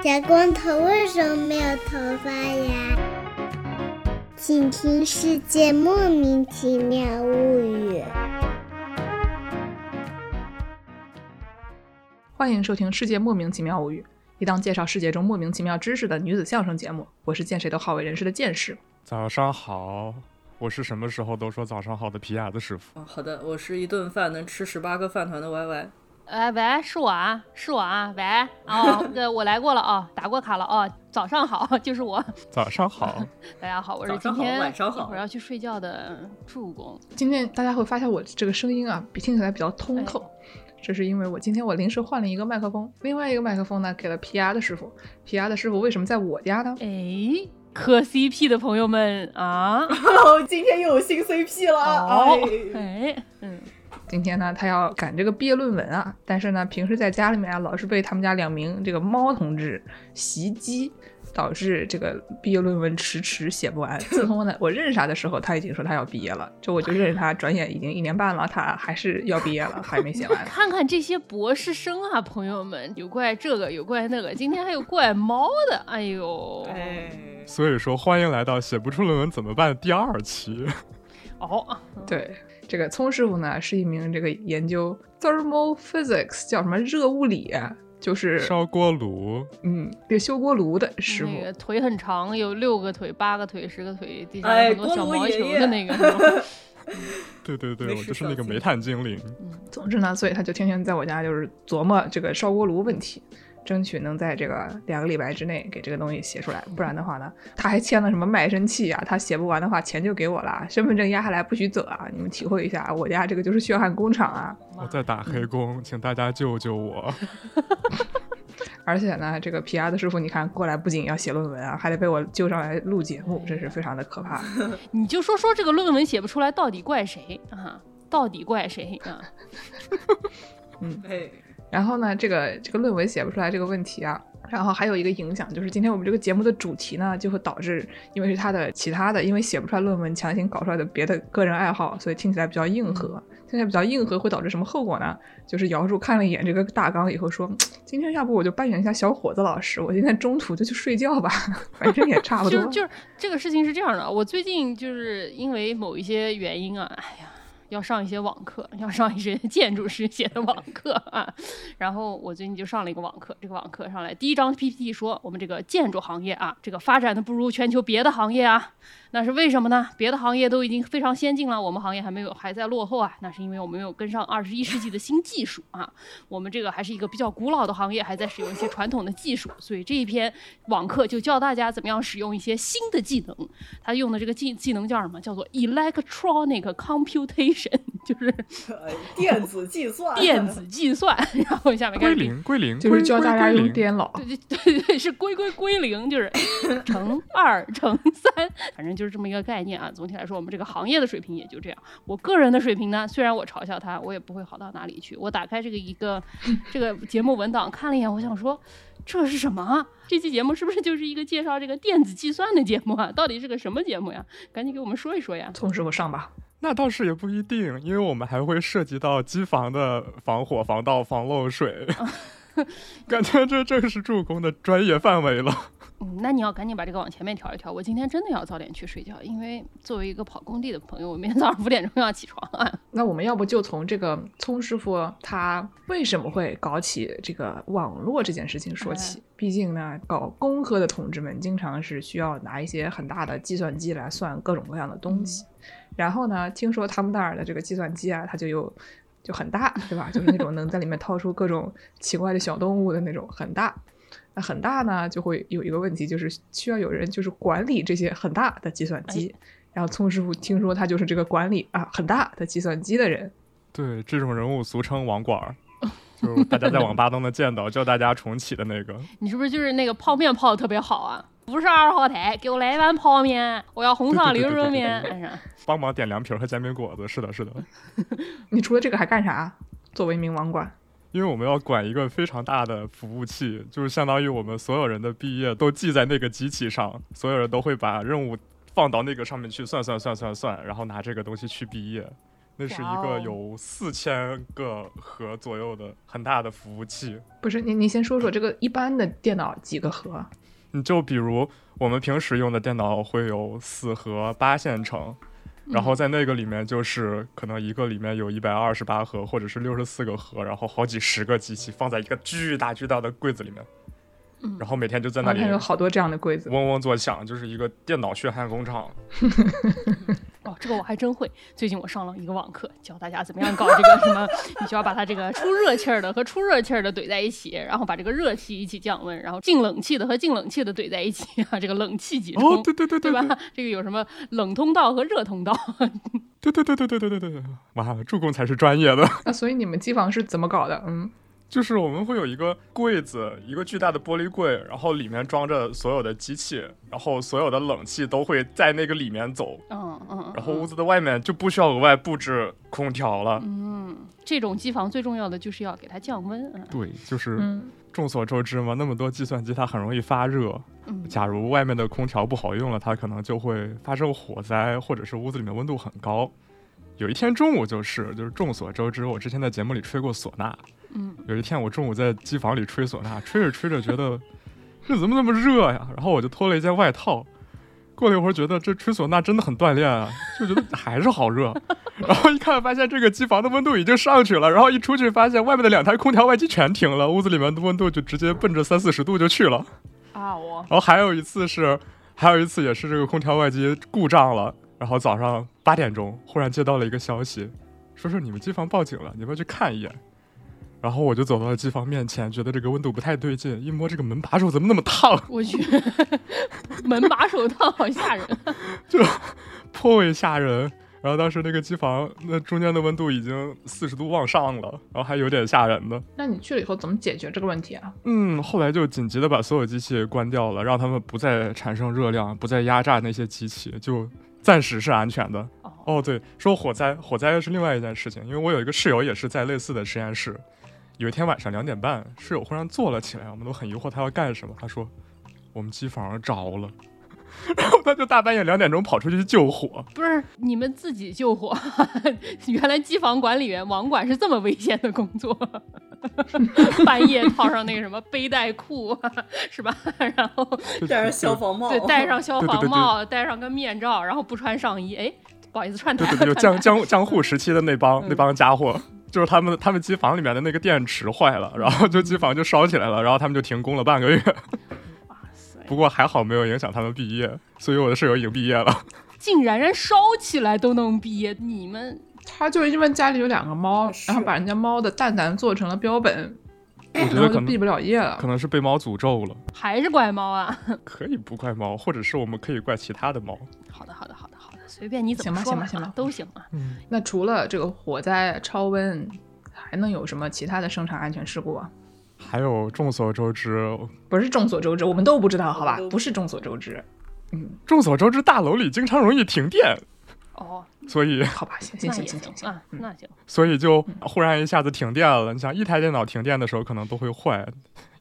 小光头为什么没有头发呀？请听《世界莫名其妙物语》。欢迎收听《世界莫名其妙物语》，一档介绍世界中莫名其妙知识的女子相声节目。我是见谁都好为人师的见识。早上好，我是什么时候都说早上好的皮牙子师傅。啊，好的，我是一顿饭能吃十八个饭团的 Y Y。哎，喂，是我啊，是我啊，喂，哦，对，我来过了哦，打过卡了哦，早上好，就是我。早上好，大家好，我是早上好今天晚上好一会儿要去睡觉的助攻。今天大家会发现我这个声音啊，比听起来比较通透，这是因为我今天我临时换了一个麦克风，另外一个麦克风呢给了 PR 的师傅。，PR 的师傅为什么在我家呢？哎，磕 CP 的朋友们啊，哦，今天又有新 CP 了。哦，哎，哎，嗯，今天呢，他要赶这个毕业论文啊，但是呢，平时在家里面啊，老是被他们家两名这个猫同志袭击，导致这个毕业论文迟迟写不完。自从呢我认识他的时候，他已经说他要毕业了，就我就认识他，转眼已经一年半了，他还是要毕业了，还没写完。看看这些博士生啊，朋友们，有怪这个，有怪那个，今天还有怪猫的，哎呦，哎，所以说欢迎来到写不出论文怎么办第二期。哦，对，这个聪师傅呢是一名这个研究 thermal physics 叫什么热物理啊，就是烧锅炉，嗯，这个修锅炉的师傅。那个腿很长，有六个腿、八个腿、十个腿，地上哎有很多小毛球的那个。对对对，我就是那个煤炭精灵。总之呢，所以他就天天在我家就是琢磨这个烧锅炉问题，争取能在这个两个礼拜之内给这个东西写出来。不然的话呢，他还签了什么卖身契啊？他写不完的话，钱就给我了，身份证压下来不许走啊！你们体会一下，我家这个就是血汗工厂啊！我在打黑工，请大家救救我。而且呢，这个皮亚的师傅，你看过来不仅要写论文啊，还得被我救上来录节目，真是非常的可怕。你就说说这个论文写不出来，到底怪谁啊？到底怪谁啊？嗯哎，然后呢，这个这个论文写不出来这个问题啊，然后还有一个影响就是今天我们这个节目的主题呢，就会导致因为是他的其他的，因为写不出来论文强行搞出来的别的个人爱好，所以听起来比较硬核。听起来比较硬核会导致什么后果呢？就是姚柱看了一眼这个大纲以后说，今天要不我就扮演一下小伙子老师，我今天中途就去睡觉吧，反正也差不多。就是就是这个事情是这样的，我最近就是因为某一些原因啊，哎呀。要上一些网课，要上一些 建筑师写的网课啊，然后我最近就上了一个网课。这个网课上来，第一张 PPT 说我们这个建筑行业啊，这个发展的不如全球别的行业啊，那是为什么呢？别的行业都已经非常先进了，我们行业还没有，还在落后啊。那是因为我们没有跟上二十一世纪的新技术啊。我们这个还是一个比较古老的行业，还在使用一些传统的技术，所以这一篇网课就教大家怎么样使用一些新的技能。他用的这个技技能叫什么？叫做 electronic computation，就是哎电子计算，电子计算。然后下面归零归零，就是教大家。用电脑。对对对对，是归归归零，就是 乘二乘三，反正就是这么一个概念啊。总体来说，我们这个行业的水平也就这样。我个人的水平呢，虽然我嘲笑他，我也不会好到哪里去。我打开这个一个这个节目文档看了一眼，我想说。这是什么啊？这期节目是不是就是一个介绍这个电子计算的节目啊？到底是个什么节目呀？赶紧给我们说一说呀！从师傅上吧。那倒是也不一定，因为我们还会涉及到机房的防火、防盗、防漏水，感觉这正是助攻的专业范围了。嗯，那你要赶紧把这个往前面调一调。我今天真的要早点去睡觉，因为作为一个跑工地的朋友，我明天早上五点钟要起床啊。那我们要不就从这个聪师傅他为什么会搞起这个网络这件事情说起？毕竟呢，搞工科的同志们经常是需要拿一些很大的计算机来算各种各样的东西。然后呢，听说他们那儿的这个计算机啊，它就有就很大，对吧？就是那种能在里面掏出各种奇怪的小动物的那种，很大。那很大呢，就会有一个问题，就是需要有人就是管理这些很大的计算机。然后聪师傅听说他就是这个管理啊很大的计算机的人。对，这种人物俗称网管儿，就大家在网吧都能见到，叫大家重启的那个。你是不是就是那个泡面泡的特别好啊？不是二号台，给我来一碗泡面，我要红烧牛肉面。帮忙点凉皮儿和煎饼果子，是的，是的。你除了这个还干啥？作为一名网管，因为我们要管一个非常大的服务器，就是相当于我们所有人的毕业都记在那个机器上，所有人都会把任务放到那个上面去算算算算算，然后拿这个东西去毕业。那是一个有四千个核左右的很大的服务器。不是你你先说说这个一般的电脑几个核？你就比如我们平时用的电脑会有四核八线程，然后在那个里面就是可能一个里面有一百二十八核或者是六十四个核，然后好几十个机器放在一个巨大巨大的柜子里面，然后每天就在那里有好多这样的柜子。嗡嗡作响，就是一个电脑血汗工厂。哦，这个我还真会。最近我上了一个网课，教大家怎么样搞这个什么，你需要把它这个出热气儿的和出热气儿的怼在一起，然后把这个热气一起降温，然后进冷气的和进冷气的怼在一起啊，这个冷气集中，哦，对 对对对对对吧？这个有什么冷通道和热通道？对对对对对对对对对，哇，助攻才是专业的。那所以你们机房是怎么搞的？嗯，就是我们会有一个柜子，一个巨大的玻璃柜，然后里面装着所有的机器，然后所有的冷气都会在那个里面走，嗯嗯，然后屋子的外面就不需要额外布置空调了。嗯，这种机房最重要的就是要给它降温。嗯对，就是嗯众所周知嘛，那么多计算机它很容易发热。嗯假如外面的空调不好用了，它可能就会发生火灾，或者是屋子里面温度很高。有一天中午就是，就是众所周知，我之前在节目里吹过唢呐。嗯，有一天我中午在机房里吹唢呐，吹着吹着觉得 这怎么那么热呀？然后我就脱了一件外套。过了一会儿，觉得这吹唢呐真的很锻炼啊，就觉得还是好热。然后一看，发现这个机房的温度已经上去了。然后一出去，发现外面的两台空调外机全停了，屋子里面的温度就直接奔着三四十度就去了。啊，我然后还有一次是，还有一次也是这个空调外机故障了，然后早上八点钟忽然接到了一个消息，说是你们机房报警了，你要不要去看一眼？然后我就走到了机房面前，觉得这个温度不太对劲，一摸这个门把手怎么那么烫，我去，门把手烫好吓人。就颇为吓人。然后当时那个机房那中间的温度已经四十度往上了，然后还有点吓人的。那你去了以后怎么解决这个问题啊？嗯，后来就紧急的把所有机器关掉了，让他们不再产生热量，不再压榨那些机器，就暂时是安全的。哦，哦，对，说火灾，火灾是另外一件事情，因为我有一个室友也是在类似的实验室。有一天晚上两点半，室友忽然坐了起来，我们都很疑惑他要干什么。他说：“我们机房着了。”然后他就大半夜两点钟跑出去救火。不是你们自己救火，原来机房管理员网管是这么危险的工作，半夜套上那个什么背带裤是吧？然后戴上消防帽，对戴上消防帽，戴上个面罩，然后不穿上衣，哎，不好意思，串台对对对，了，就江江江户时期的那帮、那嗯帮家伙，就是他们他们机房里面的那个电池坏了，然后就机房就烧起来了，然后他们就停工了半个月。不过还好没有影响他们毕业，所以我的室友已经毕业了。竟然人烧起来都能毕业，你们他就因为家里有两个猫，然后把人家猫的蛋蛋做成了标本，我觉得可能毕不了业了可。能是被猫诅咒了，还是怪猫啊？可以不怪猫，或者是我们可以怪其他的猫。好的，好的，好的，好的，随便你怎行吧么说吧行吧行吧都行啊。嗯，那除了这个火灾、超温，还能有什么其他的生产安全事故啊？还有众所周知，不是众所周知，我们都不知道，好吧？不是众所周知。嗯，众所周知，大楼里经常容易停电，哦，所以好吧，行行行行行行啊，那行。所以就忽然一下子停电了。你想，一台电脑停电的时候可能都会坏，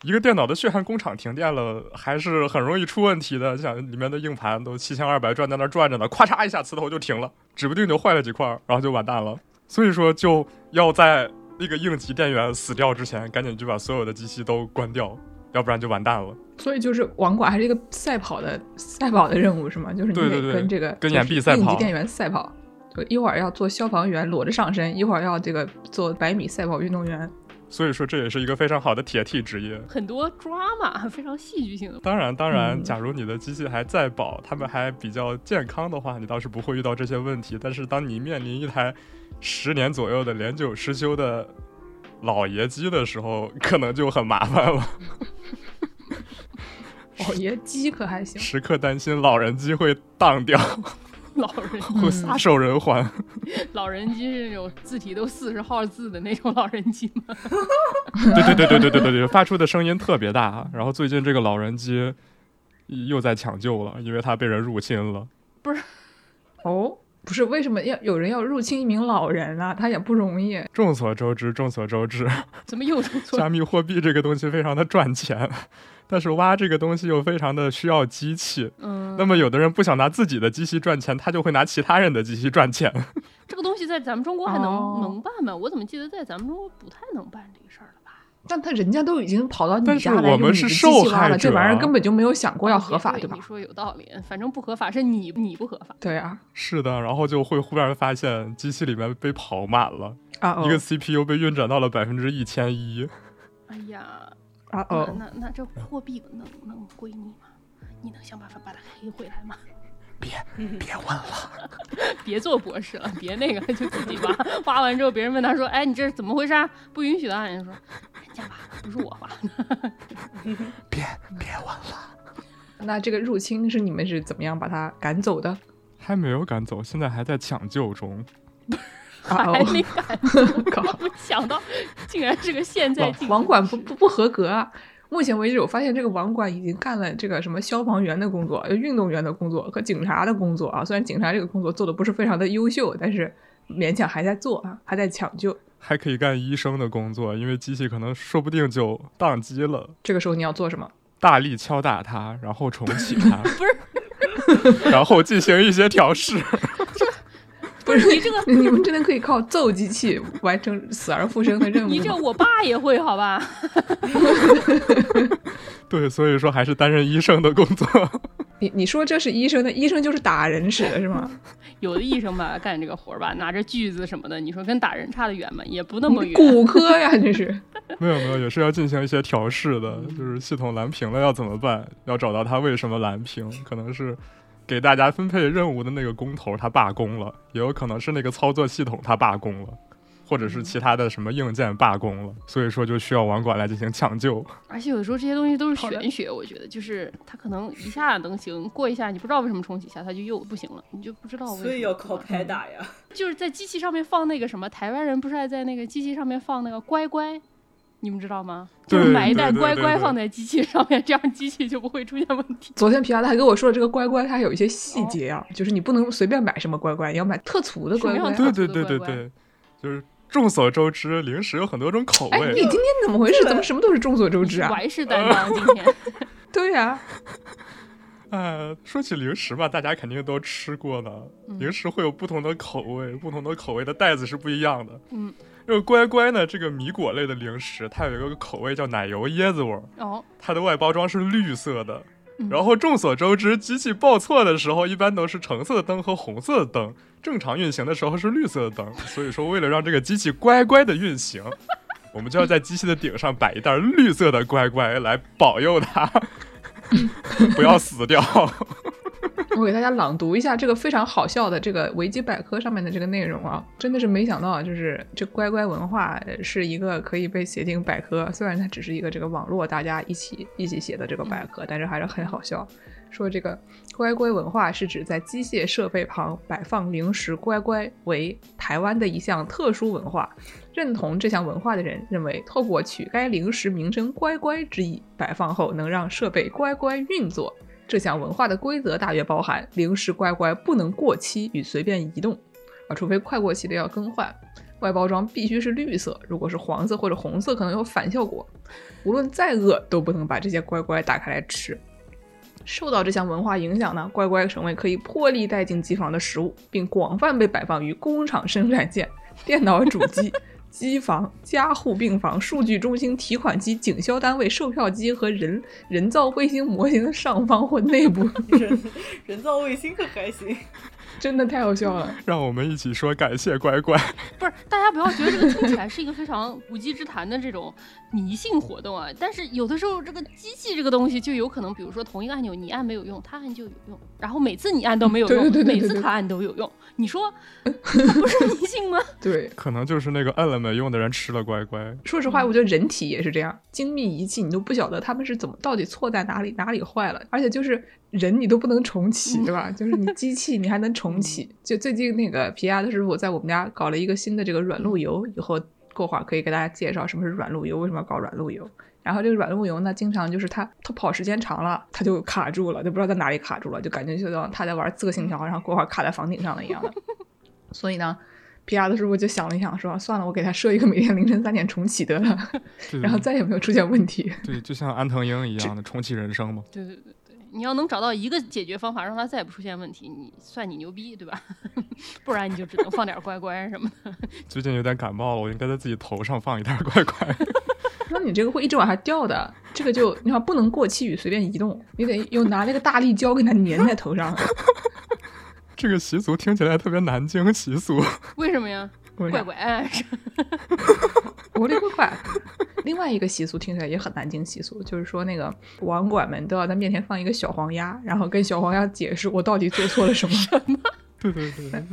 一个电脑的血汗工厂停电了，还是很容易出问题的。你想，里面的硬盘都七千二百转在那儿转着呢，咔嚓一下磁头就停了，指不定就坏了几块儿，然后就完蛋了。所以说，就要在那个应急电源死掉之前，赶紧就把所有的机器都关掉，要不然就完蛋了。所以就是网管还是一个赛跑的赛跑的任务是吗？就是你得跟这个跟应急电源赛跑，就一会儿要做消防员裸着上身，一会儿要这个做百米赛跑运动员。所以说，这也是一个非常好的铁 T 职业。很多 drama，非常戏剧性的。当然，当然，嗯假如你的机器还在保，他们还比较健康的话，你倒是不会遇到这些问题。但是，当你面临一台十年左右的年久失修的老爷机的时候，可能就很麻烦了，老爷机可还行，时刻担心老人机会当掉，老人会撒手人寰。老人机是那种字体都四十号字的那种老人机吗？对对对对对对对对，发出的声音特别大。然后最近这个老人机又在抢救了，因为它被人入侵了。不是哦，不是为什么要有人要入侵一名老人啊？他也不容易。众所周知，众所周知，怎么又？加密货币这个东西非常的赚钱，但是挖这个东西又非常的需要机器。嗯，那么有的人不想拿自己的机器赚钱，他就会拿其他人的机器赚钱。这个东西在咱们中国还能、哦能办吗？我怎么记得在咱们中国不太能办这个事儿了吧？但他人家都已经跑到你但是家来我们你的机器受害挖了，这玩意儿根本就没有想过要哦合法，对吧你？说有道理，反正不合法是你你不合法。对啊，是的，然后就会忽然发现机器里面被跑满了，啊一个哦 CPU 被运转到了百分之一千一。哎呀，啊那哦，那那这货币能能归你吗？你能想办法把它黑回来吗？别别问了，别做博士了，别那个，就自己挖。挖完之后，别人问他说：“哎，你这是怎么回事啊？不允许的。”人家说：“人家挖，不是我挖的。别别问了，那这个入侵是你们是怎么样把他赶走的？还没有赶走，现在还在抢救中。啊还没哦，赶 靠我没想到，竟然是个现在进网管不不不合格啊！目前为止，我发现这个网管已经干了这个什么消防员的工作、呃运动员的工作和警察的工作啊。虽然警察这个工作做的不是非常的优秀，但是勉强还在做啊，还在抢救。还可以干医生的工作，因为机器可能说不定就宕机了。这个时候你要做什么？大力敲打它，然后重启它，不是，然后进行一些调试。不是你这个，你们真的可以靠揍机器完成死而复生的任务？你这我爸也会好吧？对，所以说还是担任医生的工作。你你说这是医生的，医生就是打人使的是吗？有的医生吧，干这个活儿吧，拿着锯子什么的，你说跟打人差得远吗？也不那么远。骨科呀，这是。没有没有，也是要进行一些调试的，就是系统蓝屏了要怎么办？要找到它为什么蓝屏，可能是给大家分配任务的那个工头他罢工了，也有可能是那个操作系统他罢工了。或者是其他的什么硬件罢工了，所以说就需要网管来进行抢救。而且有时候这些东西都是玄学，我觉得就是它可能一下能行，过一下你不知道为什么重启一下它就又不行了，你就不知道为什么。所以要靠拍打呀。就是在机器上面放那个什么，台湾人不是还在那个机器上面放那个乖乖，你们知道吗？就是买一袋乖乖放在机器上面，这样机器就不会出现问题。昨天皮亚他还跟我说了，这个乖乖它有一些细节啊，就是你不能随便买什么乖乖，你要买特粗的乖乖。对对对对对，就是众所周知，零食有很多种口哎，你。今天怎么回事？怎么什么都是众所周知啊？怀氏担当今天，对呀、呃，说起零食吧，大家肯定都吃过的。嗯零食会有不同的口味，不同的口味的袋子是不一样的。嗯，这个乖乖呢，这个米果类的零食，它有一个口味叫奶油椰子味儿，哦，它的外包装是绿色的。嗯然后众所周知，机器报错的时候一般都是橙色的灯和红色的灯，正常运行的时候是绿色的灯。所以说，为了让这个机器乖乖的运行，我们就要在机器的顶上摆一袋绿色的乖乖来保佑它 不要死掉。我给大家朗读一下这个非常好笑的这个维基百科上面的这个内容啊，真的是没想到，就是这乖乖文化呃是一个可以被写进百科，虽然它只是一个这个网络大家一起一起写的这个百科，但是还是很好笑。说这个乖乖文化是指在机械设备旁摆放零食乖乖为台湾的一项特殊文化。认同这项文化的人认为，透过取该零食名称“乖乖”之意，摆放后能让设备乖乖运作。这项文化的规则大约包含：零食乖乖不能过期与随便移动，啊，除非快过期的要更换。外包装必须是绿色，如果是黄色或者红色，可能有反效果。无论再饿，都不能把这些乖乖打开来吃。受到这项文化影响呢，乖乖成为可以破例带进机房的食物，并广泛被摆放于工厂生产线、电脑主机、机房、加护病房、数据中心、提款机、警销单位、售票机和人人造卫星模型的上方或内部。人人造卫星可还行，真的太好笑了。让我们一起说感谢乖乖。不是，大家不要觉得这个听起来是一个非常无稽之谈的这种迷信活动啊。但是有的时候，这个机器这个东西就有可能，比如说同一个按钮你按没有用，它按就有用，然后每次你按都没有用，对对对对对对每次它按都有用。你说 它不是迷信吗？对，可能就是那个按了没用的人吃了乖乖。说实话，我觉得人体也是这样，精密仪器你都不晓得他们是怎么到底错在哪里，哪里坏了，而且就是人你都不能重启，对吧？就是你机器你还能重启。就最近那个皮亚的师傅在我们家搞了一个新的这个软路由，以后过会儿可以给大家介绍什么是软路由，为什么要搞软路由。然后这个软路由呢，经常就是它它跑时间长了，它就卡住了，就不知道在哪里卡住了，就感觉就像它在玩刺客信条，然后过会儿卡在房顶上了一样的。所以呢，皮亚的师傅就想了一想，说算了，我给他设一个每天凌晨三点重启得了，然后再也没有出现问题。对，就像安藤英一样的重启人生嘛。对对对对，你要能找到一个解决方法，让它再也不出现问题，你算你牛逼，对吧？不然你就只能放点乖乖什么的。最近有点感冒了，我应该在自己头上放一袋乖乖。那你这个会一直往下掉的，这个就你看不能过期与随便移动，你得用拿那个大力胶给它粘在头上。这个习俗听起来特别南京习俗。为什么呀？为啥乖乖，哎是我的乖乖。另外一个习俗听起来也很南京习俗，就是说那个网管们都要在面前放一个小黄鸭，然后跟小黄鸭解释我到底做错了什么。对对对，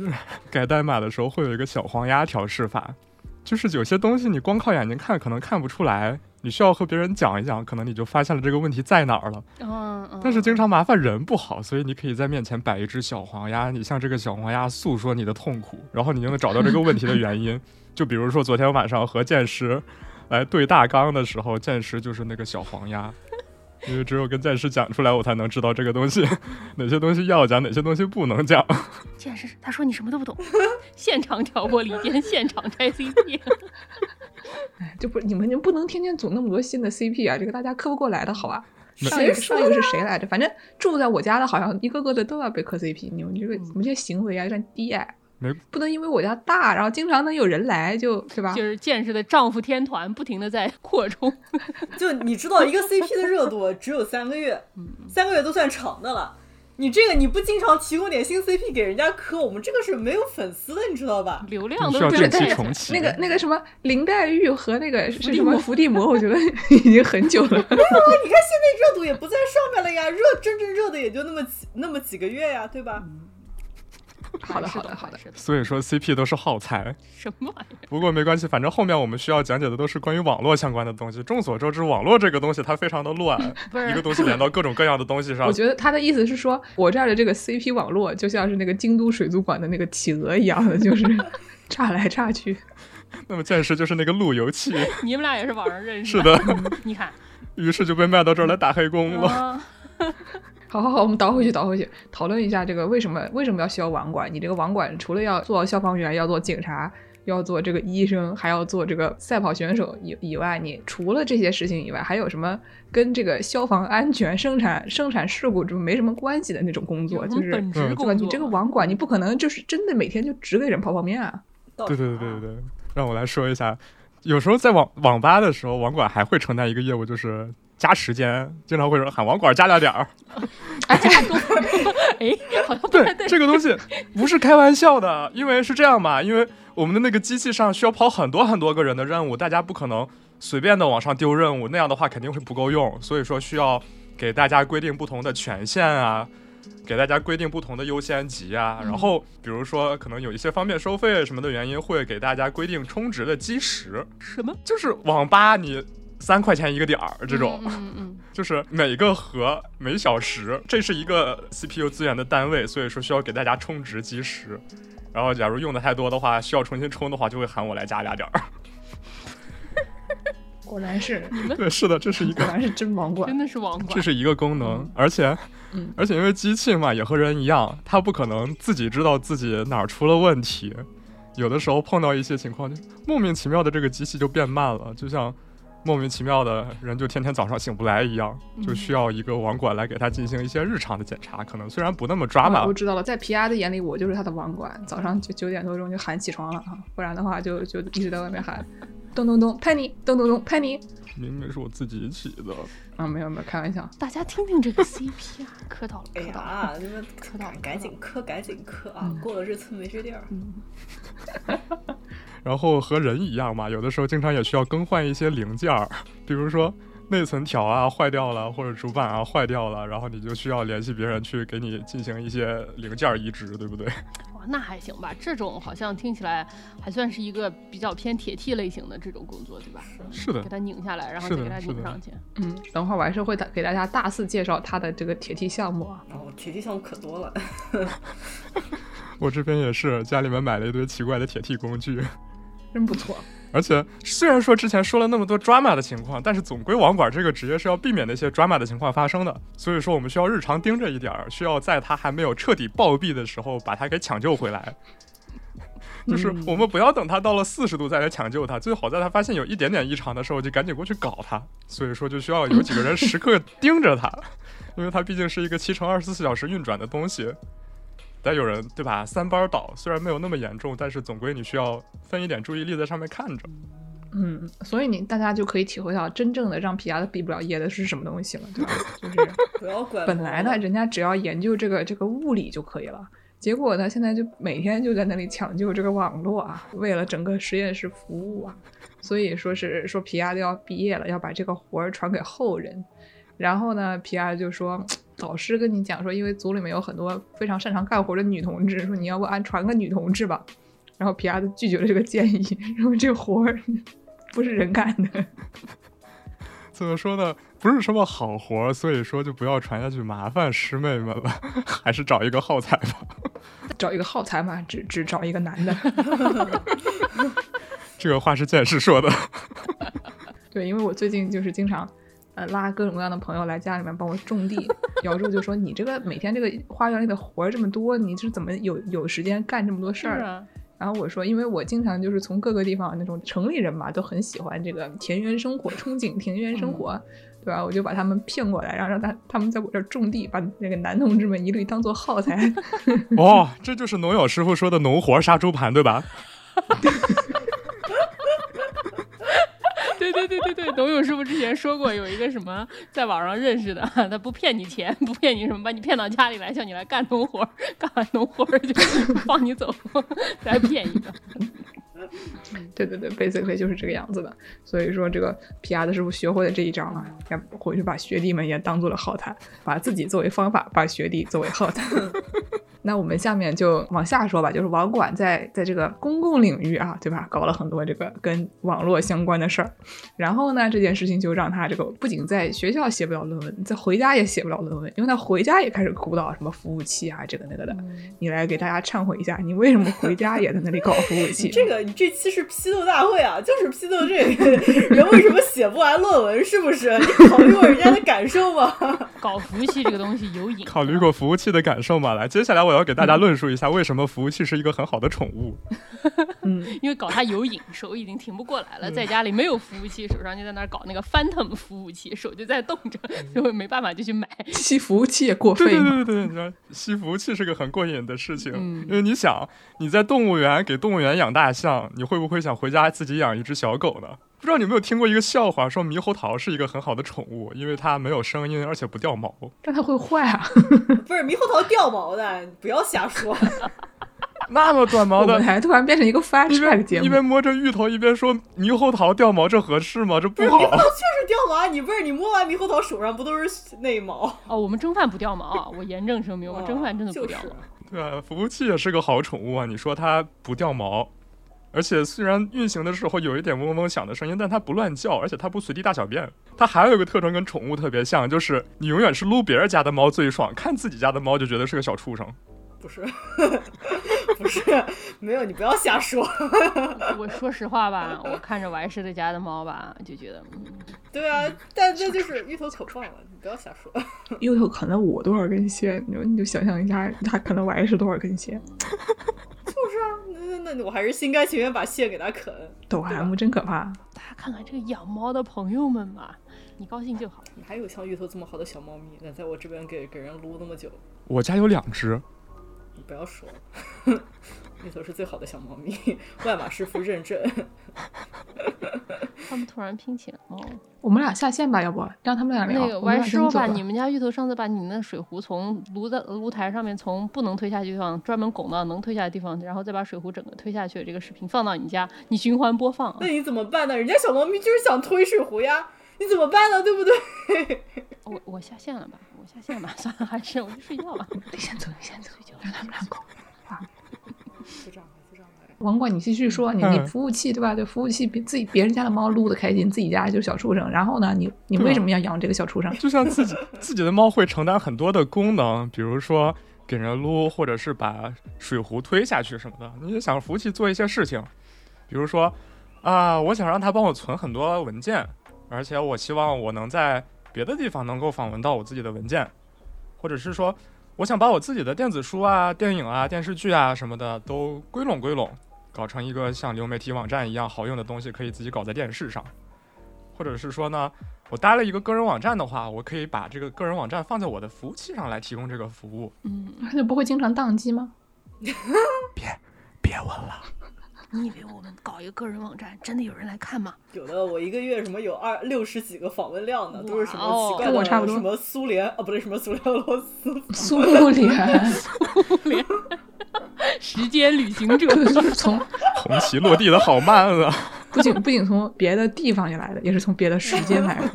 改代码的时候会有一个小黄鸭调试法，就是有些东西你光靠眼睛看可能看不出来，你需要和别人讲一讲，可能你就发现了这个问题在哪儿了。嗯嗯。但是经常麻烦人不好，所以你可以在面前摆一只小黄鸭，你向这个小黄鸭诉说你的痛苦，然后你就能找到这个问题的原因。就比如说昨天晚上和剑师来对大纲的时候，剑师就是那个小黄鸭。因为只有跟剑师讲出来，我才能知道这个东西 哪些东西要讲，哪些东西不能讲。剑师，他说你什么都不懂，现场挑拨离间，现场拆 CP。哎，就不你们就不能天天组那么多新的 CP 啊，这个大家磕不过来的好吧？上一个上一个是谁来着？反正住在我家的，好像一个个的都要被磕 CP。你们这个你们这些行为啊，有点低矮。没不能因为我家大，然后经常能有人来，就对吧？就是见识的丈夫天团不停的在扩充。就你知道一个 CP 的热度只有三个月，嗯三个月都算长的了。你这个你不经常提供点新 CP 给人家磕，我们这个是没有粉丝的，你知道吧？流量都需要定期是这样重启。那个那个什么林黛玉和那个是什么地魔伏地魔，我觉得已经很久了。没有啊你看现在热度也不在上面了呀，热真正热的也就那么几那么几个月呀，对吧？好的好的好的，所以说 CP 都是耗材。什么玩意儿？不过没关系，反正后面我们需要讲解的都是关于网络相关的东西。众所周知，网络这个东西它非常的乱，一个东西连到各种各样的东西上我。觉得他的意思是说，我这儿的这个 CP 网络就像是那个京都水族馆的那个企鹅一样的，就是 炸来炸去。那么剑士就是那个路由器，你们俩也是网上认识是的，你看，于是就被卖到这儿来打黑工了。啊，好好好，我们倒回去，倒回去，讨论一下这个为什么为什么要需要网管？你这个网管除了要做消防员，要做警察，要做这个医生，还要做这个赛跑选手以以外，你除了这些事情以外，还有什么跟这个消防安全、生产生产事故这没什么关系的那种工作？就是嗯本职工作？对吧？你这个网管，你不可能就是真的每天就只给人泡泡面啊。对对对对对对，让我来说一下，有时候在网网吧的时候，网管还会承担一个业务，就是加时间，经常会说喊网管加两点 儿。哎，好像不太对，这个东西不是开玩笑的，因为是这样嘛，因为我们的那个机器上需要跑很多很多个人的任务，大家不可能随便的往上丢任务，那样的话肯定会不够用，所以说需要给大家规定不同的权限啊。给大家规定不同的优先级啊，然后比如说可能有一些方便收费什么的原因，会给大家规定充值的基石，什么就是网吧你三块钱一个点儿这种，嗯嗯嗯 就是每个核每小时，这是一个 CPU 资源的单位，所以说需要给大家充值基石。然后，假如用的太多的话，需要重新充的话，就会喊我来加俩点儿。果然是 你们，对，是的，这是一个，果然是真网嗯，管真。的是网管。这是一个功能嗯，而且，嗯而且因为机器嘛，也和人一样，它不可能自己知道自己哪儿出了问题。有的时候碰到一些情况，就莫名其妙的这个机器就变慢了，就像莫名其妙的人就天天早上醒不来一样，就需要一个网管来给他进行一些日常的检查。可能虽然不那么抓马啊 我，知道了，在皮亚的眼里，我就是他的网管。早上九九点多钟就喊起床了啊，不然的话就就一直在外面喊咚咚咚，Penny，咚咚咚，Penny。明明是我自己起的。啊，没有没有，开玩笑。大家听听这个 CP 啊，磕到了，哎磕到了。呀，你们磕到了赶紧磕，赶紧磕啊！嗯过了这次没这地儿。然后和人一样嘛，有的时候经常也需要更换一些零件儿，比如说内存条啊坏掉了，或者主板啊坏掉了，然后你就需要联系别人去给你进行一些零件儿移植，对不对？哇，那还行吧，这种好像听起来还算是一个比较偏铁 T 类型的这种工作，对吧？是的给，它拧下来，然后是再给它拧上去。嗯，等会儿我还是会大给大家大肆介绍他的这个铁 T 项目啊。哦铁 T 项目可多了，我这边也是家里面买了一堆奇怪的铁 T 工具，真不错。而且虽然说之前说了那么多 drama 的情况，但是总归网管这个职业是要避免那些 drama 的情况发生的，所以说我们需要日常盯着一点儿，需要在他还没有彻底暴毙的时候把他给抢救回来。就是嗯我们不要等他到了四十度再来抢救他，最好在他发现有一点点异常的时候就赶紧过去搞他。所以说就需要有几个人时刻 盯着他，因为他毕竟是一个七乘二十四小时运转的东西。得有人对吧？三班倒虽然没有那么严重，但是总归你需要分一点注意力在上面看着。嗯，所以你大家就可以体会到真正的让皮亚的毕不了业的是什么东西了，对吧？就是 不要管本来呢，人家只要研究这个这个物理就可以了，结果呢，现在就每天就在那里抢救这个网络啊，为了整个实验室服务啊，所以说是说皮亚都要毕业了，要把这个活儿传给后人。然后呢，皮亚就说，老师跟你讲说，因为组里面有很多非常擅长干活的女同志，说你要不安传个女同志吧。然后皮亚就拒绝了这个建议，认为这活儿不是人干的。怎么说呢？不是什么好活儿，所以说就不要传下去，麻烦师妹们了，还是找一个耗材吧。找一个耗材嘛，只只找一个男的。这个话是剑士说的。对，因为我最近就是经常，呃，拉各种各样的朋友来家里面帮我种地。姚柱就说：“你这个每天这个花园里的活儿这么多，你是怎么有有时间干这么多事儿？”啊，然后我说：“因为我经常就是从各个地方那种城里人嘛，都很喜欢这个田园生活，憧憬田园生活，对吧？我就把他们骗过来，然后让他他们在我这儿种地，把那个男同志们一律当做耗材。哦，这就是农友师傅说的农活杀猪盘，对吧？对对对对对，董勇师傅之前说过，有一个什么在网上认识的，他不骗你钱，不骗你什么，把你骗到家里来，叫你来干农活，干完农活就 放你走，再骗一个。对对对，basically 就是这个样子的。所以说，这个皮亚的师傅学会了这一招啊，要回去把学弟们也当做了耗材，把自己作为方法，把学弟作为耗材。那我们下面就往下说吧，就是网管在在这个公共领域啊，对吧，搞了很多这个跟网络相关的事儿。然后呢，这件事情就让他这个不仅在学校写不了论文，在回家也写不了论文，因为他回家也开始苦恼什么服务器啊，这个那个的。你来给大家忏悔一下，你为什么回家也在那里搞服务器？这个你这期是批斗大会啊，就是批斗这个 人为什么写不完论文，是不是？你考虑过人家的感受吗？搞服务器这个东西有瘾，考虑过服务器的感受吗？来，接下来我要给大家论述一下为什么服务器是一个很好的宠物。嗯，因为搞它有瘾，手已经停不过来了，在家里没有服务器，手上就在那儿搞那个 Phantom 服务器，手就在动着，就会没办法就去买。吸服务器也过对费？对对对对，你知道吸服务器是个很过瘾的事情，嗯因为你想你在动物园给动物园养大象，你会不会想回家自己养一只小狗呢？不知道你有没有听过一个笑话，说猕猴桃是一个很好的宠物，因为它没有声音，而且不掉毛。但它会坏啊！不是猕猴桃掉毛的，你不要瞎说。那么短毛的我们，还突然变成一个 fast track 节目，一边摸着芋头，一边说猕猴桃掉毛，这合适吗？这不好。猕猴桃确实掉毛啊，你不是你摸完猕猴桃手上不都是内毛？哦，我们蒸饭不掉毛啊，我严正声明，我们蒸饭真的不掉就是毛。对啊，服务器也是个好宠物啊。你说它不掉毛，而且虽然运行的时候有一点嗡嗡响的声音，但它不乱叫，而且它不随地大小便。它还有一个特征跟宠物特别像，就是你永远是撸别人家的猫最爽，看自己家的猫就觉得是个小畜生。不是，不是，没有，你不要瞎说。我说实话吧，我看着王师的家的猫吧，就觉得，嗯对啊，但这就是芋头可棒了，你不要瞎说。芋头可能我多少根线，你就你就想象一下，它可能我还是多少根线。就是啊，那那那我还是心甘情愿把蟹给它啃。抖 M 真可怕，大家看看这个养猫的朋友们嘛，你高兴就好。你还有像芋头这么好的小猫咪，能在我这边给给人撸那么久，我家有两只，你不要说了。芋头是最好的小猫咪，万马师傅认证。他们突然拼起来哦，我们俩下线吧，要不让他们俩聊。那个我师傅把你们家芋头上次把你那水壶从炉的炉台上面从不能推下去地方专门拱到能推下的地方，然后再把水壶整个推下去的这个视频放到你家，你循环播放啊。那你怎么办呢？人家小猫咪就是想推水壶呀，你怎么办呢？对不对？我我下线了吧，我下线吧，算了，还是我去睡觉吧。你先走，你先走，让他们俩搞。就这样吧，就这样吧。王管，你继续说，你你嗯服务器对吧？对，服务器别自己别人家的猫撸的开心，自己家就是小畜生。然后呢，你你为什么要养这个小畜生？就像自己自己的猫会承担很多的功能，比如说给人撸，或者是把水壶推下去什么的。你就想服务器做一些事情，比如说啊、我想让它帮我存很多文件，而且我希望我能在别的地方能够访问到我自己的文件，或者是说我想把我自己的电子书啊、电影啊、电视剧啊什么的都归拢归拢，搞成一个像流媒体网站一样好用的东西，可以自己搞在电视上，或者是说呢，我搭了一个个人网站的话，我可以把这个个人网站放在我的服务器上来提供这个服务。嗯，那就不会经常宕机吗？别别问了，你以为我们搞一个个人网站，真的有人来看吗？有的我一个月什么有二六十几个访问量呢，都是什么奇怪跟我差不多的什么苏联啊，不对，什么苏联俄罗斯，苏联苏联 时间旅行者，就是从红旗落地的好慢啊！不仅不仅从别的地方也来的，也是从别的时间来的。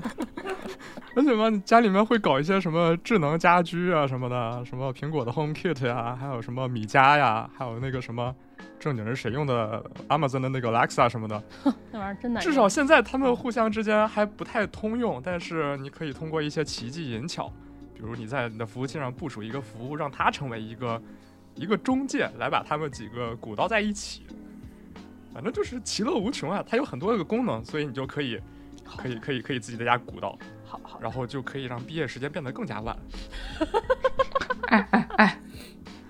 而且嘛，你家里面会搞一些什么智能家居啊什么的，什么苹果的 Home Kit 呀，还有什么米家呀，还有那个什么正经人谁用的 Amazon 的那个 Alexa 什么的。那玩意儿真难。至少现在他们互相之间还不太通用，但是你可以通过一些奇技淫巧，比如你在你的服务器上部署一个服务，让它成为一个一个中介，来把他们几个鼓捣在一起。反正就是其乐无穷啊！它有很多个功能，所以你就可以可以可以可以自己在家鼓捣，好好，然后就可以让毕业时间变得更加晚。哎哎哎，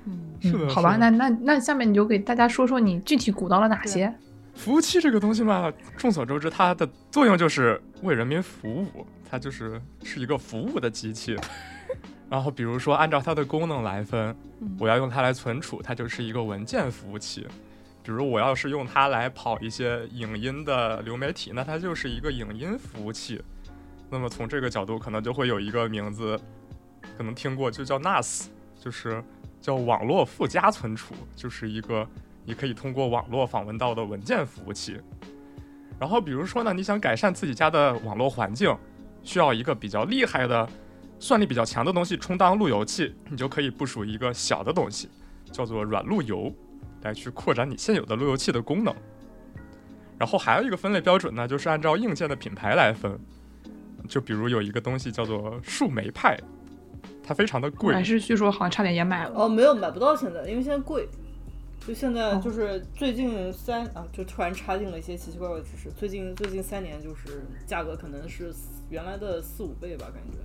嗯，是的嗯好吧，那那那下面你就给大家说说你具体鼓捣了哪些？服务器这个东西嘛，众所周知，它的作用就是为人民服务，它就是是一个服务的机器。然后比如说按照它的功能来分，嗯我要用它来存储，它就是一个文件服务器。比如我要是用它来跑一些影音的流媒体，那它就是一个影音服务器。那么从这个角度，可能就会有一个名字，可能听过，就叫 NAS，就是叫网络附加存储，就是一个你可以通过网络访问到的文件服务器。然后比如说呢，你想改善自己家的网络环境，需要一个比较厉害的、算力比较强的东西充当路由器，你就可以部署一个小的东西，叫做软路由，来去扩展你现有的路由器的功能。然后还有一个分类标准呢，就是按照硬件的品牌来分。就比如有一个东西叫做树莓派，它非常的贵，还是据说好像差点也买了。哦，没有买不到现在，因为现在贵。就现在哦就是最近三啊，就突然插进了一些奇奇怪怪的知识。最近最近三年就是价格可能是原来的四五倍吧，感觉。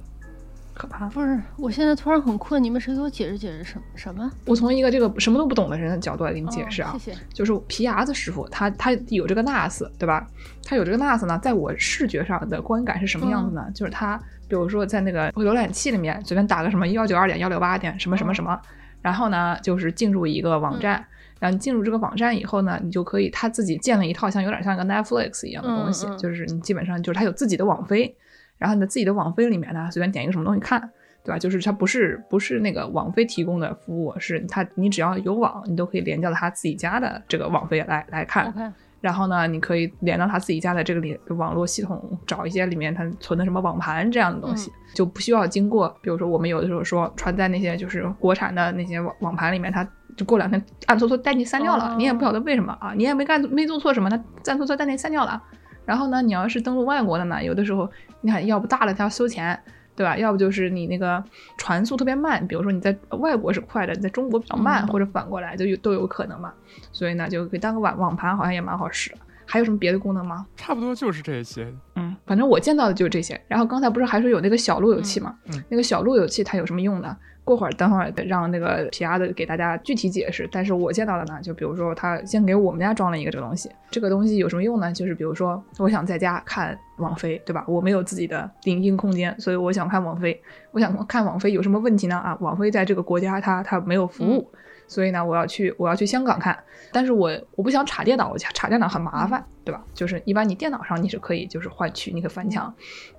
可怕！不是，我现在突然很困，你们谁给我解释解释什么什么？我从一个这个什么都不懂的人的角度来给你解释啊，哦谢谢。就是皮牙子师傅，他他有这个 NAS，对吧？他有这个 NAS 呢，在我视觉上的观感是什么样子呢？就是他，比如说在那个浏览器里面随便打个什么幺九二点幺六八点什么什么什么，然后呢，就是进入一个网站。然后你进入这个网站以后呢，你就可以他自己建了一套像有点像一个 Netflix 一样的东西，嗯嗯就是你基本上就是他有自己的网飞，然后你的自己的网飞里面呢，随便点一个什么东西看，对吧？就是它不是不是那个网飞提供的服务，是它你只要有网，你都可以连到他自己家的这个网飞来来看。然后呢，你可以连到他自己家的这个里网络系统，找一些里面他存的什么网盘这样的东西，就不需要经过，比如说我们有的时候说传在那些就是国产的那些网网盘里面，它就过两天暗搓搓带你删掉了，哦你也不晓得为什么啊，你也没干没做错什么，它暗搓搓带你删掉了。然后呢，你要是登录外国的呢，有的时候你看要不大了它要收钱。对吧？要不就是你那个传速特别慢，比如说你在外国是快的，你在中国比较慢，嗯或者反过来都有都有可能嘛。所以呢，就可以当个网网盘，好像也蛮好使。还有什么别的功能吗？差不多就是这些。嗯，反正我见到的就是这些。然后刚才不是还说有那个小路由器吗？嗯嗯那个小路由器它有什么用呢？过会儿等会儿让那个皮亚的给大家具体解释。但是我见到的呢，就比如说他先给我们家装了一个这个东西，这个东西有什么用呢？就是比如说我想在家看网飞，对吧？我没有自己的影音空间，所以我想看网飞。我想看网飞有什么问题呢？啊，网飞在这个国家它它没有服务。所以呢，我要去我要去香港看，但是我我不想插电脑，我插电脑很麻烦，对吧？就是一般你电脑上你是可以就是换取，你可以翻墙，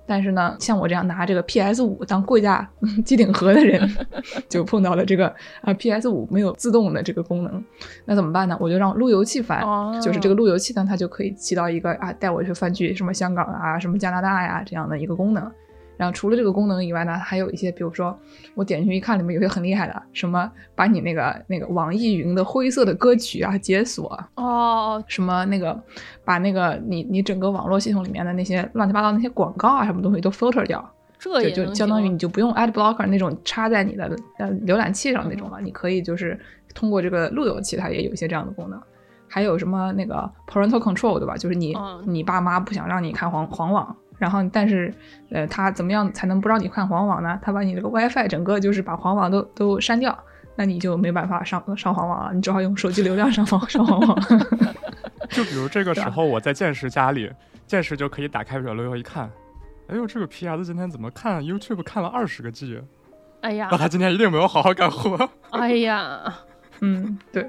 但是呢，像我这样拿这个 PS 五当贵价 机顶盒的人，就碰到了这个啊 PS 五没有自动的这个功能，那怎么办呢？我就让路由器翻，哦就是这个路由器呢，它就可以起到一个啊带我去翻去什么香港啊、什么加拿大呀这样的一个功能。然后除了这个功能以外呢，还有一些，比如说我点进去一看，里面有些很厉害的，什么把你那个那个网易云的灰色的歌曲啊解锁，哦，什么那个把那个你你整个网络系统里面的那些乱七八糟那些广告啊什么东西都 filter 掉，这也就就相当于你就不用 ad blocker 那种插在你的呃浏览器上那种了，你可以就是通过这个路由器，它也有一些这样的功能。还有什么那个 parental control 对吧？就是你、嗯你爸妈不想让你看黄黄网，然后但是呃他怎么样才能不让你看黄网呢？他把你这个 WiFi 整个就是把黄网都都删掉，那你就没办法上上黄网了，你只好用手机流量上网上黄网。就比如这个时候我在剑士家里，剑士就可以打开软路由一看，哎呦，这个皮牙子今天怎么看 YouTube 看了二十个 G？哎呀那，他今天一定没有好好干活。哎呀，嗯，对，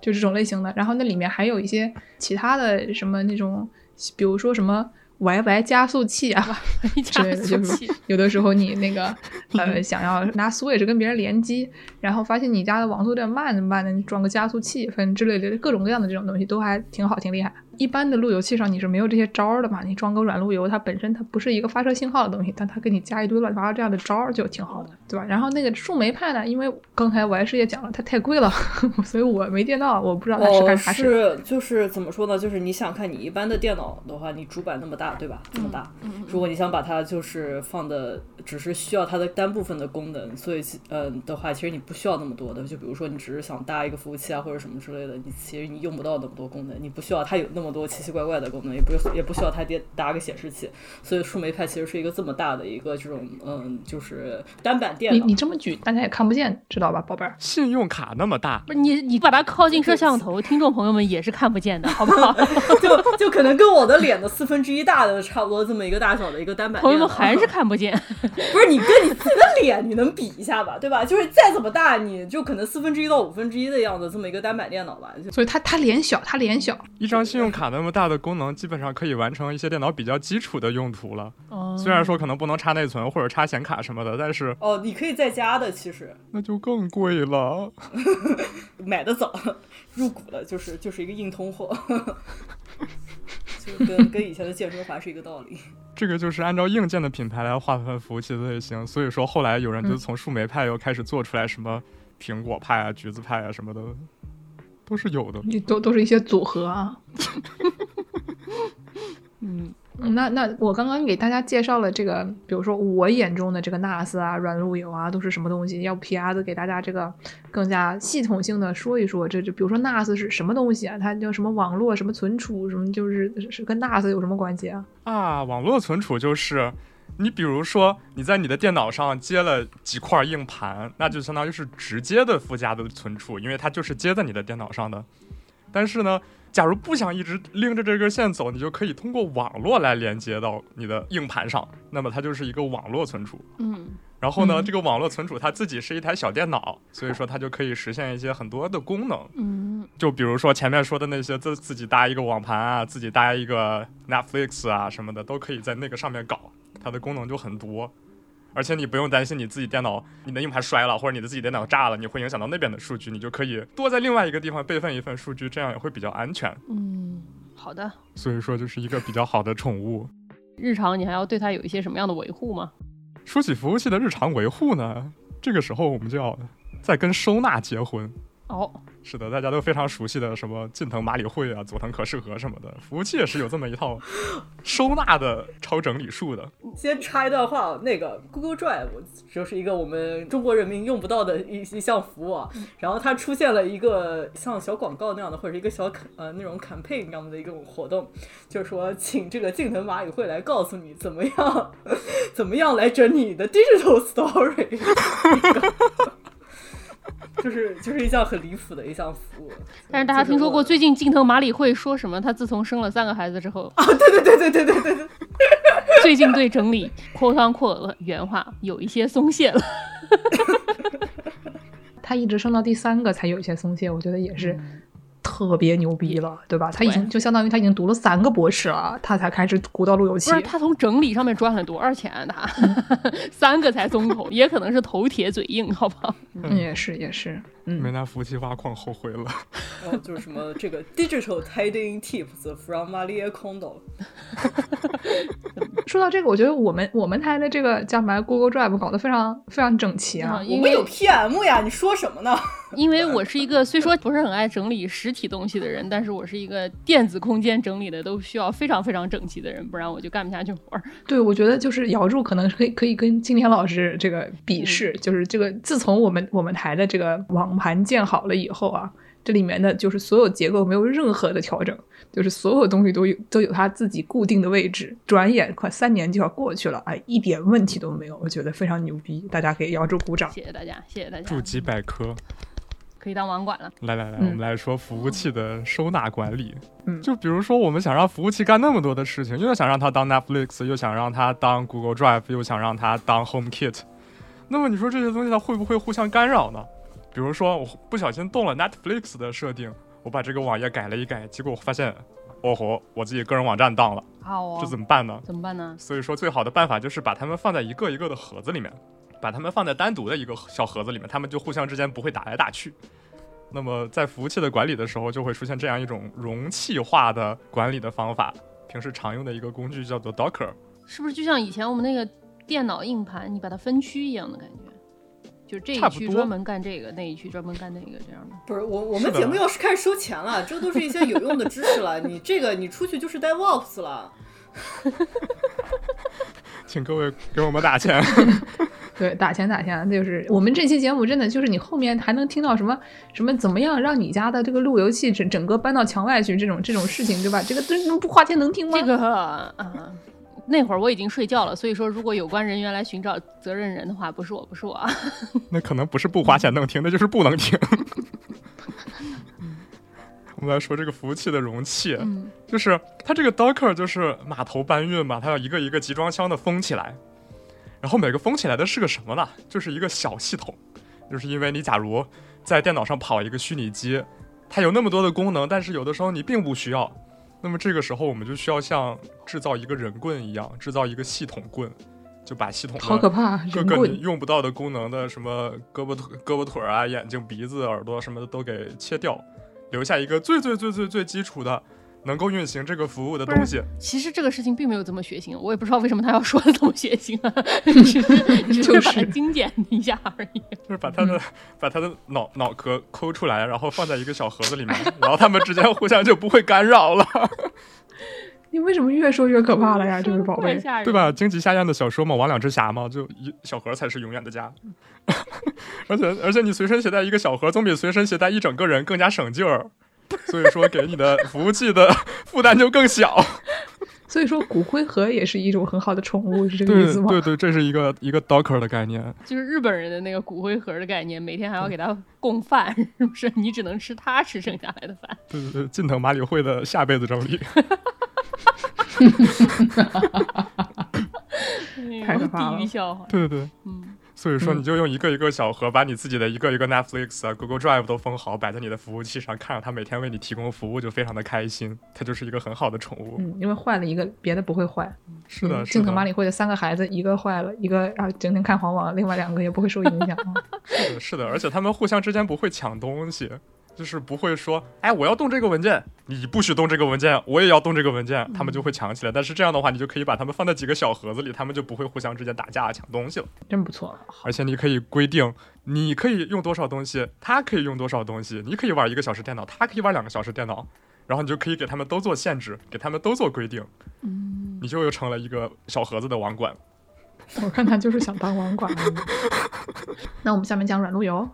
就这种类型的。然后那里面还有一些其他的什么那种，比如说什么 YY 加速器啊 之类的，加就是速器有的时候你那个 呃想要拿 Switch 跟别人联机，然后发现你家的网速有点慢怎么办呢？你装个加速器，反正之类的各种各样的这种东西都还挺好，挺厉害。一般的路由器上你是没有这些招儿的嘛？你装个软路由，它本身它不是一个发射信号的东西，但它给你加一堆乱七八糟这样的招儿就挺好的，对吧？然后那个树莓派呢，因为刚才我还是也讲了，它太贵了，所以我没电到，我不知道它是哦，干啥使。是就是怎么说呢？就是你想看你一般的电脑的话，你主板那么大，对吧？这么大，如果你想把它就是放的，只是需要它的单部分的功能，所以嗯呃的话，其实你不需要那么多的。就比如说你只是想搭一个服务器啊或者什么之类的，你其实你用不到那么多功能，你不需要它有那么多奇奇怪怪的功能，也不也不需要它叠搭个显示器。所以树莓派其实是一个这么大的一个这种嗯，就是单板电脑。你你这么举，大家也看不见，知道吧，宝贝儿？信用卡那么大，不是你，你把它靠近摄像头，听众朋友们也是看不见的，好不好？就就可能跟我的脸的四分之一大的差不多这么一个大小的一个单板电脑。朋友们还是 看不见。不是你跟你自己的脸，你能比一下吧，对吧？就是再怎么大，你就可能四分之一到五分之一的样子，这么一个单板电脑吧。就所以它它脸小，它脸小，一张信用卡那么大的功能，基本上可以完成一些电脑比较基础的用途了。哦虽然说可能不能插内存或者插显卡什么的，但是哦，你可以在家的，其实那就更贵了。买的早，入股了，就是就是一个硬通货，就跟跟以前的健身环是一个道理。这个就是按照硬件的品牌来划分服务器的类型，所以说后来有人就从树莓派又开始做出来什么苹果派啊、橘子派啊什么的，都是有的。都都是一些组合啊。嗯，嗯那那我刚刚给大家介绍了这个，比如说我眼中的这个 NAS 啊、软路由啊，都是什么东西？要不皮鸭子给大家这个更加系统性的说一说，这就比如说 NAS 是什么东西啊？它叫什么网络、什么存储、什么，就是是跟 NAS 有什么关系啊？啊，网络存储就是，你比如说你在你的电脑上接了几块硬盘，那就相当于是直接的附加的存储，因为它就是接在你的电脑上的。但是呢，假如不想一直拎着这根线走，你就可以通过网络来连接到你的硬盘上，那么它就是一个网络存储。嗯，然后呢，嗯这个网络存储它自己是一台小电脑，所以说它就可以实现一些很多的功能。嗯，就比如说前面说的那些自自己搭一个网盘啊，自己搭一个 Netflix 啊什么的，都可以在那个上面搞，它的功能就很多。而且你不用担心你自己电脑你的硬盘摔了，或者你的自己电脑炸了，你会影响到那边的数据，你就可以多在另外一个地方备份一份数据，这样也会比较安全。嗯，好的。所以说就是一个比较好的宠物。日常你还要对它有一些什么样的维护吗？说起服务器的日常维护呢，这个时候我们就要再跟收纳结婚。哦，是的，大家都非常熟悉的什么近藤麻里惠啊、佐藤可士和什么的，服务器也是有这么一套收纳的超整理术的。先插一段话，那个 Google Drive 就是一个我们中国人民用不到的一一项服务啊。然后它出现了一个像小广告那样的，或者一个小呃那种 campaign 那样的一个活动，就是说请这个近藤麻里惠来告诉你怎么样 怎么样来整理你的 digital story。就是就是一项很离谱的一项服务，但是大家听说过最近近藤麻里惠说什么？他自从生了三个孩子之后，啊？对对对对对对对对，最近对整理 quote unquote 的原话有一些松懈了。他一直生到第三个才有一些松懈，我觉得也是特别牛逼了，对吧？他已经就相当于他已经读了三个博士了，他才开始鼓捣路由器不是。他从整理上面赚了多少钱啊？他 三个才松口，也可能是头铁嘴硬，好不好？嗯，也是也是，没嗯，拿服务器挖矿后悔了。然 后就是什么这个 digital tidying tips from Maria Kondo，说到这个，我觉得我们我们台的这个叫什么 Google Drive 搞得非常非常整齐啊我们有 PM 呀，你说什么呢？因为我是一个虽说不是很爱整理实体东西的人，但是我是一个电子空间整理的都需要非常非常整齐的人，不然我就干不下去活儿。对，我觉得就是姚柱可能是可以可以跟金田老师这个比试，就是这个自从我们我们台的这个网盘建好了以后啊，这里面的就是所有结构没有任何的调整，就是所有东西都有都有它自己固定的位置。转眼快三年就要过去了，哎，一点问题都没有，我觉得非常牛逼，大家可以摇柱鼓掌。谢谢大家，谢谢大家筑，基百科，可以当网管了。来来来，嗯我们来说服务器的收纳管理。嗯就比如说，我们想让服务器干那么多的事情，又想让它当 Netflix，又想让它当 Google Drive，又想让它当 HomeKit，那么你说这些东西它会不会互相干扰呢？比如说，我不小心动了 Netflix 的设定，我把这个网页改了一改，结果我发现，哦吼，我自己个人网站当了，好哦，这怎么办呢？怎么办呢？所以说，最好的办法就是把它们放在一个一个的盒子里面，把它们放在单独的一个小盒子里面，它们就互相之间不会打来打去。那么在服务器的管理的时候，就会出现这样一种容器化的管理的方法。平时常用的一个工具叫做 Docker，是不是就像以前我们那个电脑硬盘，你把它分区一样的感觉？就这一区专门干这个，那一区专门干那个，这样的。不是我，我们节目要是开始收钱了，这都是一些有用的知识了。你这个你出去就是带 Wops 了。请各位给我们打钱。对，打钱打钱，就是我们这期节目真的就是你后面还能听到什么什么怎么样让你家的这个路由器整整个搬到墙外去这种这种事情，对吧？这个这不花钱能听吗？这个啊、那会儿我已经睡觉了，所以说如果有关人员来寻找责任人的话，不是我，不是我啊。那可能不是不花钱能听，那就是不能听。我们来说这个服务器的容器，嗯就是它这个 Docker 就是码头搬运嘛，它要一个一个集装箱的封起来，然后每个封起来的是个什么呢？就是一个小系统，就是因为你假如在电脑上跑一个虚拟机，它有那么多的功能，但是有的时候你并不需要，那么这个时候我们就需要像制造一个人棍一样，制造一个系统棍，就把系统的好可怕，各个你。用不到的功能的什么胳膊腿、胳膊腿儿啊、眼睛、鼻子、耳朵什么的都给切掉，留下一个最最最最最基础的能够运行这个服务的东西。其实这个事情并没有这么血腥，我也不知道为什么他要说的这么血腥啊，只是只就是把它精简一下而已。就是把他的、把他的脑脑壳抠出来，然后放在一个小盒子里面，然后他们之间互相就不会干扰了，你为什么越说越可怕了呀，这位宝贝？对吧？荆棘下咽的小说嘛，魍两之匣嘛，就一小盒才是永远的家。而且而且你随身携带一个小盒，总比随身携带一整个人更加省劲儿。所以说，给你的服务器的 负担就更小。所以说骨灰盒也是一种很好的宠物，是这个意思吗？对对，这是一个一个 Docker 的概念。就是日本人的那个骨灰盒的概念，每天还要给他供饭，是不是？你只能吃他吃剩下来的饭。对对对，近藤麻里惠的下辈子整理。太可怕了地狱笑话。对对对，嗯，所以说嗯你就用一个一个小盒，把你自己的一个一个 Netflix 啊、Google Drive 都封好，摆在你的服务器上，看着它每天为你提供服务，就非常的开心。它就是一个很好的宠物。嗯，因为坏了一个，别的不会坏。是的，嗯是的，近藤麻里会的三个孩子，一个坏了，一个啊整天看黄网，另外两个也不会受影响。啊 是的，是的，而且他们互相之间不会抢东西。就是不会说，哎，我要动这个文件，你不许动这个文件，我也要动这个文件，他们就会抢起来。但是这样的话，你就可以把他们放在几个小盒子里，他们就不会互相之间打架抢东西了。真不错。而且你可以规定，你可以用多少东西，他可以用多少东西，你可以玩一个小时电脑，他可以玩两个小时电脑，然后你就可以给他们都做限制，给他们都做规定，嗯，你就又成了一个小盒子的网管。我看他就是想当网管。那我们下面讲软路由。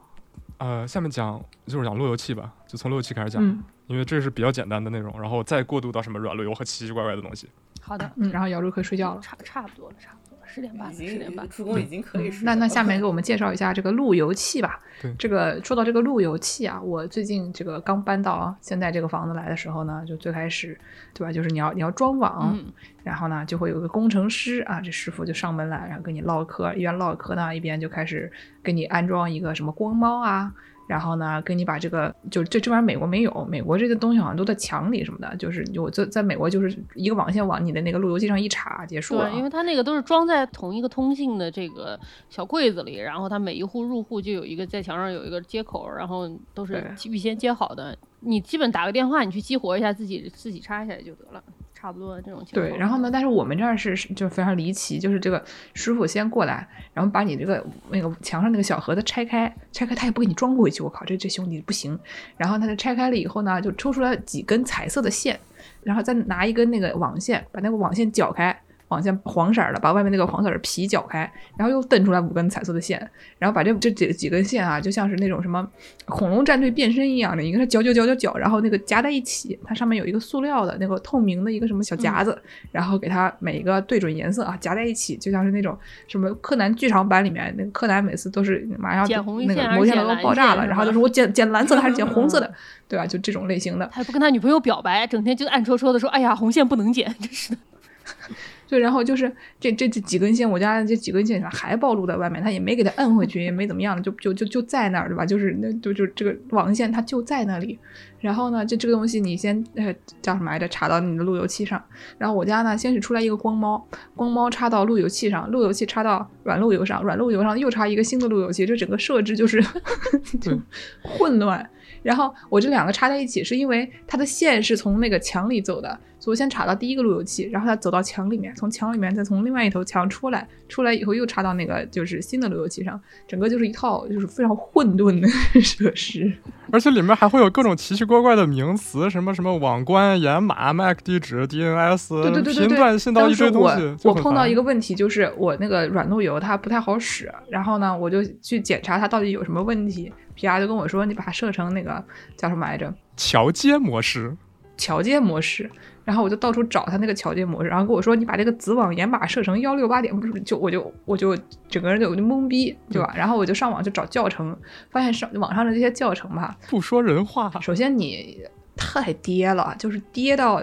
呃，下面讲就是讲路由器吧，就从路由器开始讲，嗯因为这是比较简单的内容，然后再过渡到什么软路由和奇奇怪怪的东西。好的，嗯，然后姚柱可以睡觉了。差差不多了，差不多了，十点半十点半经。助攻已经可以是那那下面给我们介绍一下这个路由器吧。对这个说到这个路由器啊，我最近这个刚搬到现在这个房子来的时候呢，就最开始，对吧？就是你要你要装网，嗯，然后呢就会有个工程师啊，这师傅就上门来，然后跟你唠嗑，一边唠嗑呢，一边就开始给你安装一个什么光猫啊。然后呢，跟你把这个就这这玩意儿美国没有，美国这个东西好像都在墙里什么的，就是我在在美国就是一个网线往你的那个路由器上一插结束了啊。对，因为它那个都是装在同一个通信的这个小柜子里，然后它每一户入户就有一个在墙上有一个接口，然后都是对预先接好的。你基本打个电话，你去激活一下，自己自己插一下就得了，差不多的这种情况。对，然后呢？但是我们这儿是是就非常离奇，就是这个师傅先过来，然后把你这个那个墙上那个小盒子拆开，拆开他也不给你装回去，我靠，这这兄弟不行。然后他就拆开了以后呢，就抽出来几根彩色的线，然后再拿一根那个网线，把那个网线绞开，网线黄色儿的，把外面那个黄色儿的皮绞开，然后又蹬出来五根彩色的线，然后把这这几几根线啊，就像是那种什么恐龙战队变身一样的，一个是绞绞绞绞绞，然后那个夹在一起，它上面有一个塑料的那个透明的一个什么小夹子，然后给它每一个对准颜色啊，夹在一起，就像是那种什么柯南剧场版里面那个柯南每次都是马上剪红那个魔线都剪蓝爆炸了，然后就是我剪剪蓝色的还是剪红色的嗯，对吧？就这种类型的。他还不跟他女朋友表白，整天就暗戳戳的说：“哎呀，红线不能剪。”真是的。对，然后就是这这这几根线，我家这几根线还暴露在外面，他也没给它摁回去，也没怎么样，就就就就在那儿，对吧？就是那就就这个网线它就在那里。然后呢，就这个东西你先呃叫什么来着？插到你的路由器上。然后我家呢，先是出来一个光猫，光猫插到路由器上，路由器插到软路由上，软路由上又插一个新的路由器，这整个设置就是 就混乱。然后我这两个插在一起，是因为它的线是从那个墙里走的，所以我先插到第一个路由器，然后它走到墙里面，从墙里面再从另外一头墙出来，出来以后又插到那个就是新的路由器上，整个就是一套就是非常混沌的 设施。而且里面还会有各种奇奇怪怪的名词，什么什么网关、掩码、MAC 地址、DNS，对对对对频对，段信到一堆东西。我碰到一个问题，就是我那个软路由它不太好使，然后呢，我就去检查它到底有什么问题。PR 就跟我说，你把它设成那个叫什么来着？桥接模式，桥接模式，然后我就到处找他那个桥接模式，然后跟我说你把这个子网掩码设成幺六八点，不是就我就我就整个人就我就懵逼，对吧？然后我就上网就找教程，发现上网上的这些教程吧，不说人话。首先你太跌了，就是跌到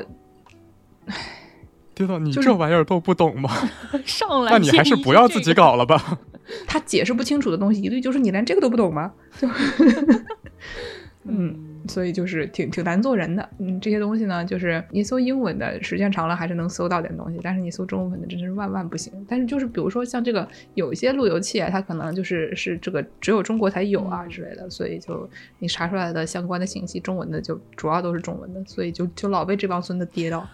跌到你这玩意儿都不懂吗？上来，那你还是不要自己。搞了吧。他解释不清楚的东西，一律就是你连这个都不懂吗？就嗯。所以就是挺挺难做人的，嗯，这些东西呢，就是你搜英文的，时间长了还是能搜到点东西，但是你搜中文的真是万万不行。但是就是比如说像这个有一些路由器啊，它可能就是是这个只有中国才有啊之类的，所以就你查出来的相关的信息，中文的就主要都是中文的，所以就就老被这帮孙子跌到，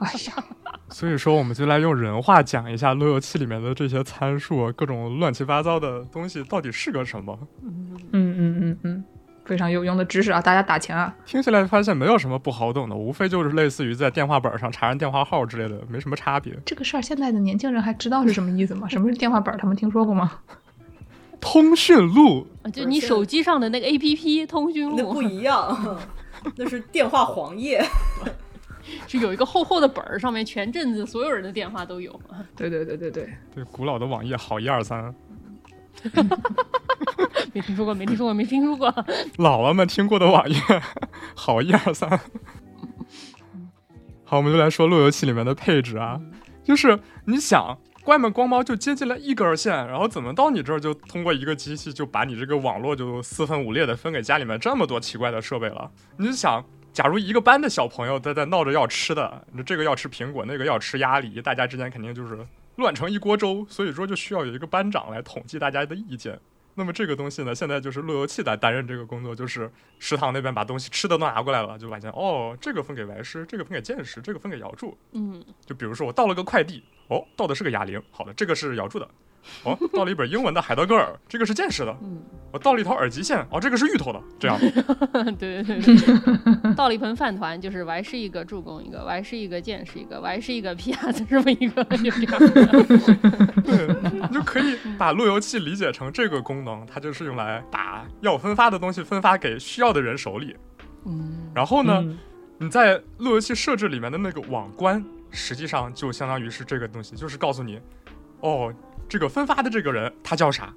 哎呀，所以说，我们就来用人话讲一下路由器里面的这些参数，各种乱七八糟的东西到底是个什么。嗯嗯嗯嗯，非常有用的知识啊，大家打钱啊。听起来发现没有什么不好懂的，无非就是类似于在电话本上查人电话号之类的，没什么差别。这个事儿现在的年轻人还知道是什么意思吗？什么是电话本儿？他们听说过吗？通讯录，啊就你手机上的那个 A P P 通讯录那不一样，那是电话黄页。是有一个厚厚的本儿，上面全镇子所有人的电话都有。对对对对对，对古老的网页好一二三，没听说过，没听说过，没听说过。姥姥们听过的网页好一二三。好，我们就来说路由器里面的配置啊，就是你想。外面光猫就接进来一根线，然后怎么到你这儿就通过一个机器就把你这个网络就四分五裂的分给家里面这么多奇怪的设备了？你就想，假如一个班的小朋友在在闹着要吃的，你这个要吃苹果，那个要吃鸭梨，大家之间肯定就是乱成一锅粥，所以说就需要有一个班长来统计大家的意见。那么这个东西呢，现在就是路由器在担任这个工作，就是食堂那边把东西吃的都拿过来了，就发现哦，这个分给白师，这个分给剑师，这个分给姚柱。嗯，就比如说我到了个快递，哦，到的是个哑铃，好的，这个是姚柱的。哦，到了一本英文的海德格尔，这个是剑士的。嗯，我到了一条耳机线，哦，这个是芋头的。这样，对对对对，到了一盆饭团，就是 Y 是一个助攻一个，，Y 是一个剑是一个，，Y 是一个皮亚子这么一个，就这样。对，你就可以把路由器理解成这个功能，它就是用来把要分发的东西分发给需要的人手里。嗯，然后呢，嗯你在路由器设置里面的那个网关，实际上就相当于是这个东西，就是告诉你，哦，这个分发的这个人他叫啥，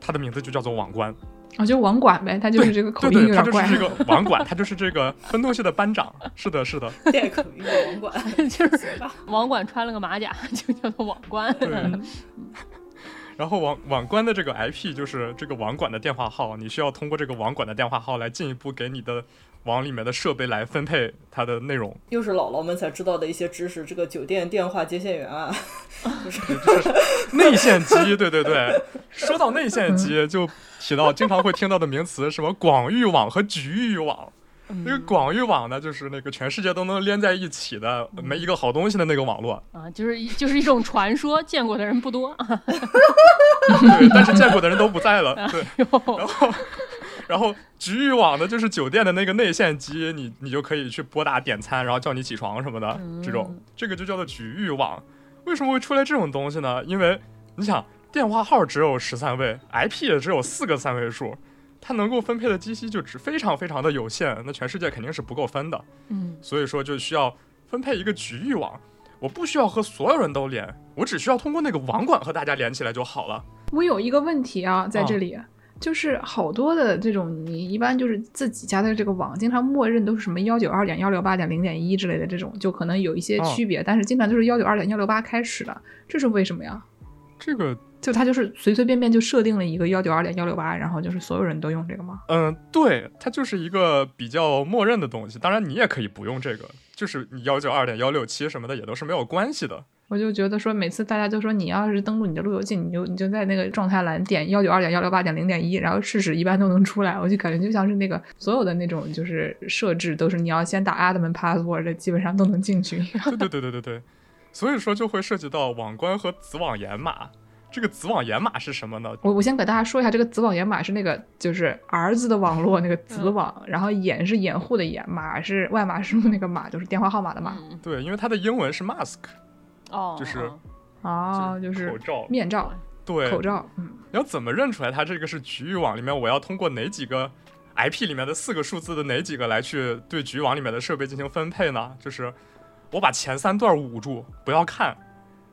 他的名字就叫做网关。啊，就网管呗，他就是这个口对对，他音有点怪。就是这个网管，他就是这个分东西的班长。是的，是的，带口音的网管，就是？网管穿了个马甲，就叫做网关。对。然后网网关的这个 IP 就是这个网管的电话号，你需要通过这个网管的电话号来进一步给你的网里面的设备来分配它的内容。又是姥姥们才知道的一些知识。这个酒店电话接线员啊 内线机，对对对。说到内线机，就提到经常会听到的名词，什么广域网和局域网。那个广域网呢，就是那个全世界都能连在一起的，没一个好东西的那个网络。啊，就是一就是一种传说，见过的人不多。对，但是见过的人都不在了。对，哟然后，然后局域网的就是酒店的那个内线机，你你就可以去拨打点餐，然后叫你起床什么的，这种这个就叫做局域网。为什么会出来这种东西呢？因为你想，电话号只有十三位，IP 也只有四个三位数，它能够分配的机器就只非常非常的有限，那全世界肯定是不够分的。嗯所以说就需要分配一个局域网。我不需要和所有人都连，我只需要通过那个网管和大家连起来就好了。我有一个问题啊，在这里。就是好多的这种，你一般就是自己家的这个网，经常默认都是什么幺九二点幺六八点零点一之类的这种，就可能有一些区别，但是经常就是幺九二点幺六八开始的，这是为什么呀？这个就它就是随随便便就设定了一个幺九二点幺六八，然后就是所有人都用这个吗？嗯，对，它就是一个比较默认的东西。当然，你也可以不用这个，就是你幺九二点幺六七什么的也都是没有关系的。我就觉得说，每次大家就说你要是登录你的路由器，你就你就在那个状态栏点幺九二点幺六八点零点一，然后试试一般都能出来。我就感觉就像是那个所有的那种就是设置都是你要先打 admin password，基本上都能进去。对对对对对对，所以说就会涉及到网关和子网掩码。这个子网掩码是什么呢？我我先给大家说一下，这个子网掩码是那个就是儿子的网络那个子网，嗯、然后掩是掩护的掩，码是外码是那个码，就是电话号码的码。嗯、对，因为它的英文是 mask，哦，就是。哦，就是口罩、面罩，对，口罩。嗯，要怎么认出来它这个是局域网里面？我要通过哪几个 IP 里面的四个数字的哪几个来去对局域网里面的设备进行分配呢？就是我把前三段捂住，不要看，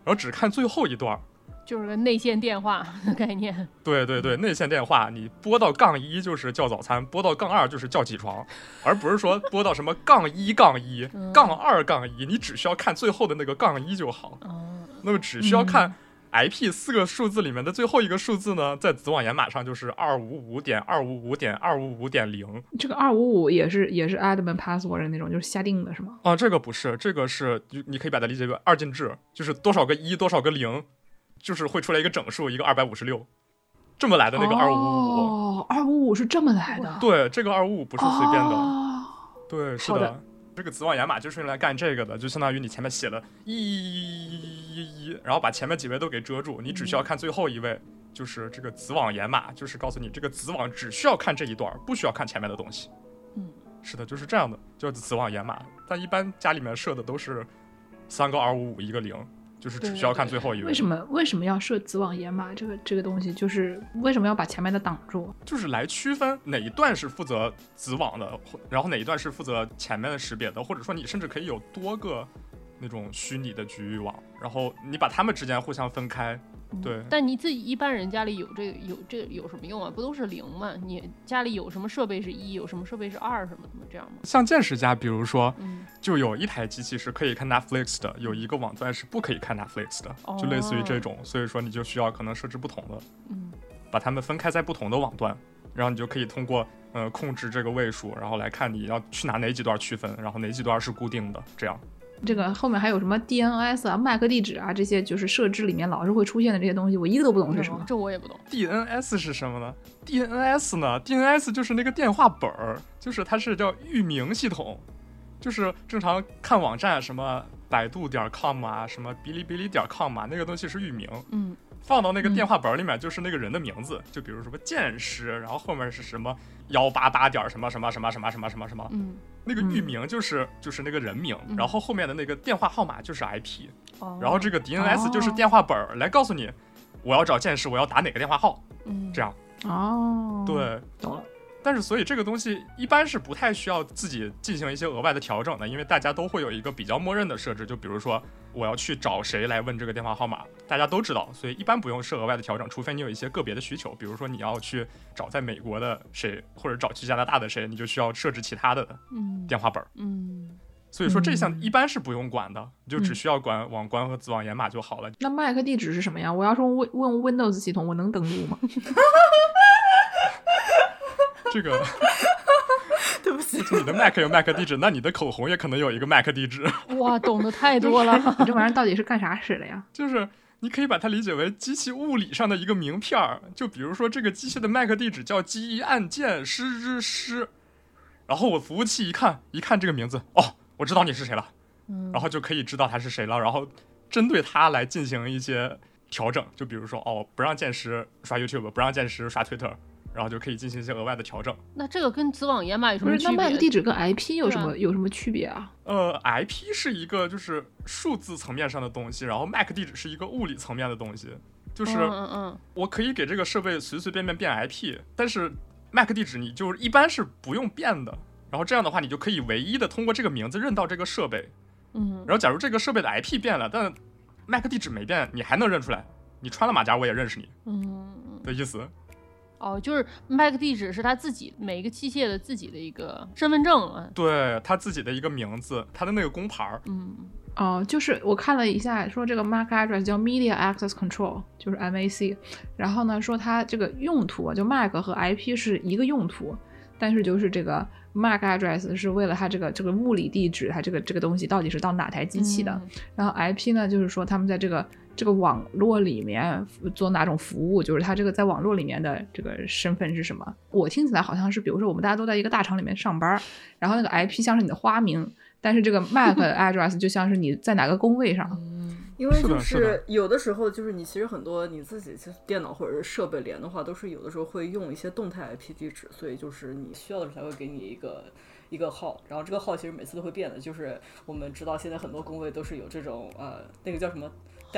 然后只看最后一段，就是个内线电话的概念。对对对，内线电话，你拨到杠一就是叫早餐，拨到杠二就是叫起床，而不是说拨到什么杠一杠一、杠二杠一，你只需要看最后的那个杠一就好。哦那么只需要看 IP 四个数字里面的最后一个数字呢，在子网掩码上就是二五五点二五五点二五五点零。这个二五五也是也是 admin password 那种，就是瞎定的是吗？啊，这个不是，这个是你可以把它理解为二进制，就是多少个一多少个零，就是会出来一个整数，一个二百五十六，这么来的那个二五五。哦，二五五是这么来的。对，这个二五五不是随便的。哦、对，是的。这个子网掩码就是用来干这个的，就相当于你前面写了一一一，然后把前面几位都给遮住，你只需要看最后一位，就是这个子网掩码，就是告诉你这个子网只需要看这一段，不需要看前面的东西。嗯，是的，就是这样的，叫子网掩码。但一般家里面设的都是三个二五五一个零，就是只需要看最后一位。为什么为什么要设子网掩码这个这个东西？就是为什么要把前面的挡住？就是来区分哪一段是负责子网的，然后哪一段是负责前面的识别的，或者说你甚至可以有多个那种虚拟的局域网，然后你把它们之间互相分开。对，但你自己一般人家里有这个有这个有什么用啊？不都是零吗？你家里有什么设备是一，有什么设备是二，什么什么这样吗？像见识家，比如说，嗯，就有一台机器是可以看 Netflix 的，有一个网段是不可以看 Netflix 的，哦、就类似于这种，所以说你就需要可能设置不同的，嗯，把它们分开在不同的网段，然后你就可以通过呃控制这个位数，然后来看你要去拿哪几段区分，然后哪几段是固定的，这样。这个后面还有什么 DNS 啊、MAC 地址啊这些，就是设置里面老是会出现的这些东西，我一个都不懂是什么。这我也不懂。DNS 是什么呢？DNS 呢？DNS 就是那个电话本儿，就是它是叫域名系统，就是正常看网站什么百度点 com 啊，什么哔哩哔哩点 com 啊，那个东西是域名。嗯。放到那个电话本里面，就是那个人的名字，就比如什么剑师，然后后面是什么幺八八点什么什么什么什么什么什么什么，嗯，那个域名就是就是那个人名，然后后面的那个电话号码就是 IP，哦，然后这个 DNS 就是电话本儿来告诉你，我要找剑师，我要打哪个电话号，嗯，这样，哦，对，懂了。但是所以这个东西一般是不太需要自己进行一些额外的调整的，因为大家都会有一个比较默认的设置，就比如说我要去找谁来问这个电话号码，大家都知道，所以一般不用设额外的调整，除非你有一些个别的需求，比如说你要去找在美国的谁，或者找去加拿大的谁，你就需要设置其他的电话本儿。嗯，所以说这项一般是不用管的，你就只需要管网关和子网掩码就好了。那 MAC 地址是什么呀？我要是问问 Windows 系统，我能登录吗？这个，对不起，你的 Mac 有 Mac 地址，那你的口红也可能有一个 Mac 地址。哇，懂得太多了。你这玩意儿到底是干啥使的呀？就是你可以把它理解为机器物理上的一个名片儿，就比如说这个机器的 Mac 地址叫机按键师之师，然后我服务器一看一看这个名字，哦，我知道你是谁了，嗯，然后就可以知道他是谁了，然后针对他来进行一些调整，就比如说哦，不让剑师刷 YouTube，不让剑师刷 Twitter。然后就可以进行一些额外的调整。那这个跟子网掩码有什，么区别？那 MAC 地址跟 IP 有什么有什么区别啊？呃，IP 是一个就是数字层面上的东西，然后 MAC 地址是一个物理层面的东西，就是嗯嗯嗯，我可以给这个设备随随便便变 IP，但是 MAC 地址你就是一般是不用变的。然后这样的话，你就可以唯一的通过这个名字认到这个设备。嗯，然后假如这个设备的 IP 变了，但 MAC 地址没变，你还能认出来。你穿了马甲，我也认识你嗯，的意思。哦，就是 MAC 地址是他自己每一个器械的自己的一个身份证啊。对他自己的一个名字，他的那个工牌儿。嗯，哦，就是我看了一下，说这个 MAC address 叫 Media Access Control，就是 MAC。然后呢，说它这个用途啊，就 MAC 和 IP 是一个用途，但是就是这个 MAC address 是为了它这个这个物理地址，它这个这个东西到底是到哪台机器的。嗯然后 IP 呢，就是说他们在这个这个网络里面做哪种服务，就是它这个在网络里面的这个身份是什么？我听起来好像是，比如说我们大家都在一个大厂里面上班，然后那个 IP 像是你的花名，但是这个 MAC address 就像是你在哪个工位上。因为就是有的时候，就是你其实很多你自己其实电脑或者是设备连的话，都是有的时候会用一些动态 IP 地址，所以就是你需要的时候才会给你一个一个号，然后这个号其实每次都会变的。就是我们知道现在很多工位都是有这种呃那个叫什么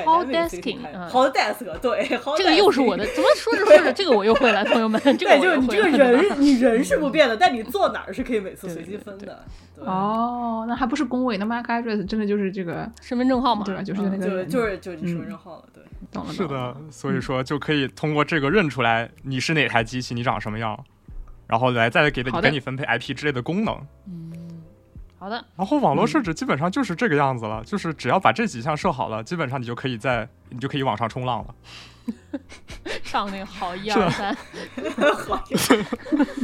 Hot dynamic desking，嗯 hot desk 对，这个又是我的，怎么说着说着这个我又会了，朋友们，这个对，就是你这个。人，你人是不变的，但你坐哪儿是可以每次随机分的。哦，那还不是工位，那 MAC address 真的就是这个，身份证号码，对吧？就是那个就是就是你身份嗯证号了，对。懂了，是懂了的，所以说就可以通过这个认出来你是哪台机器，你长什么样，然后来再给给你分配 IP 之类的功能。好的，然后网络设置基本上就是这个样子了，就是只要把这几项设好了，基本上你就可以在你就可以网上冲浪了。上那个好一二三，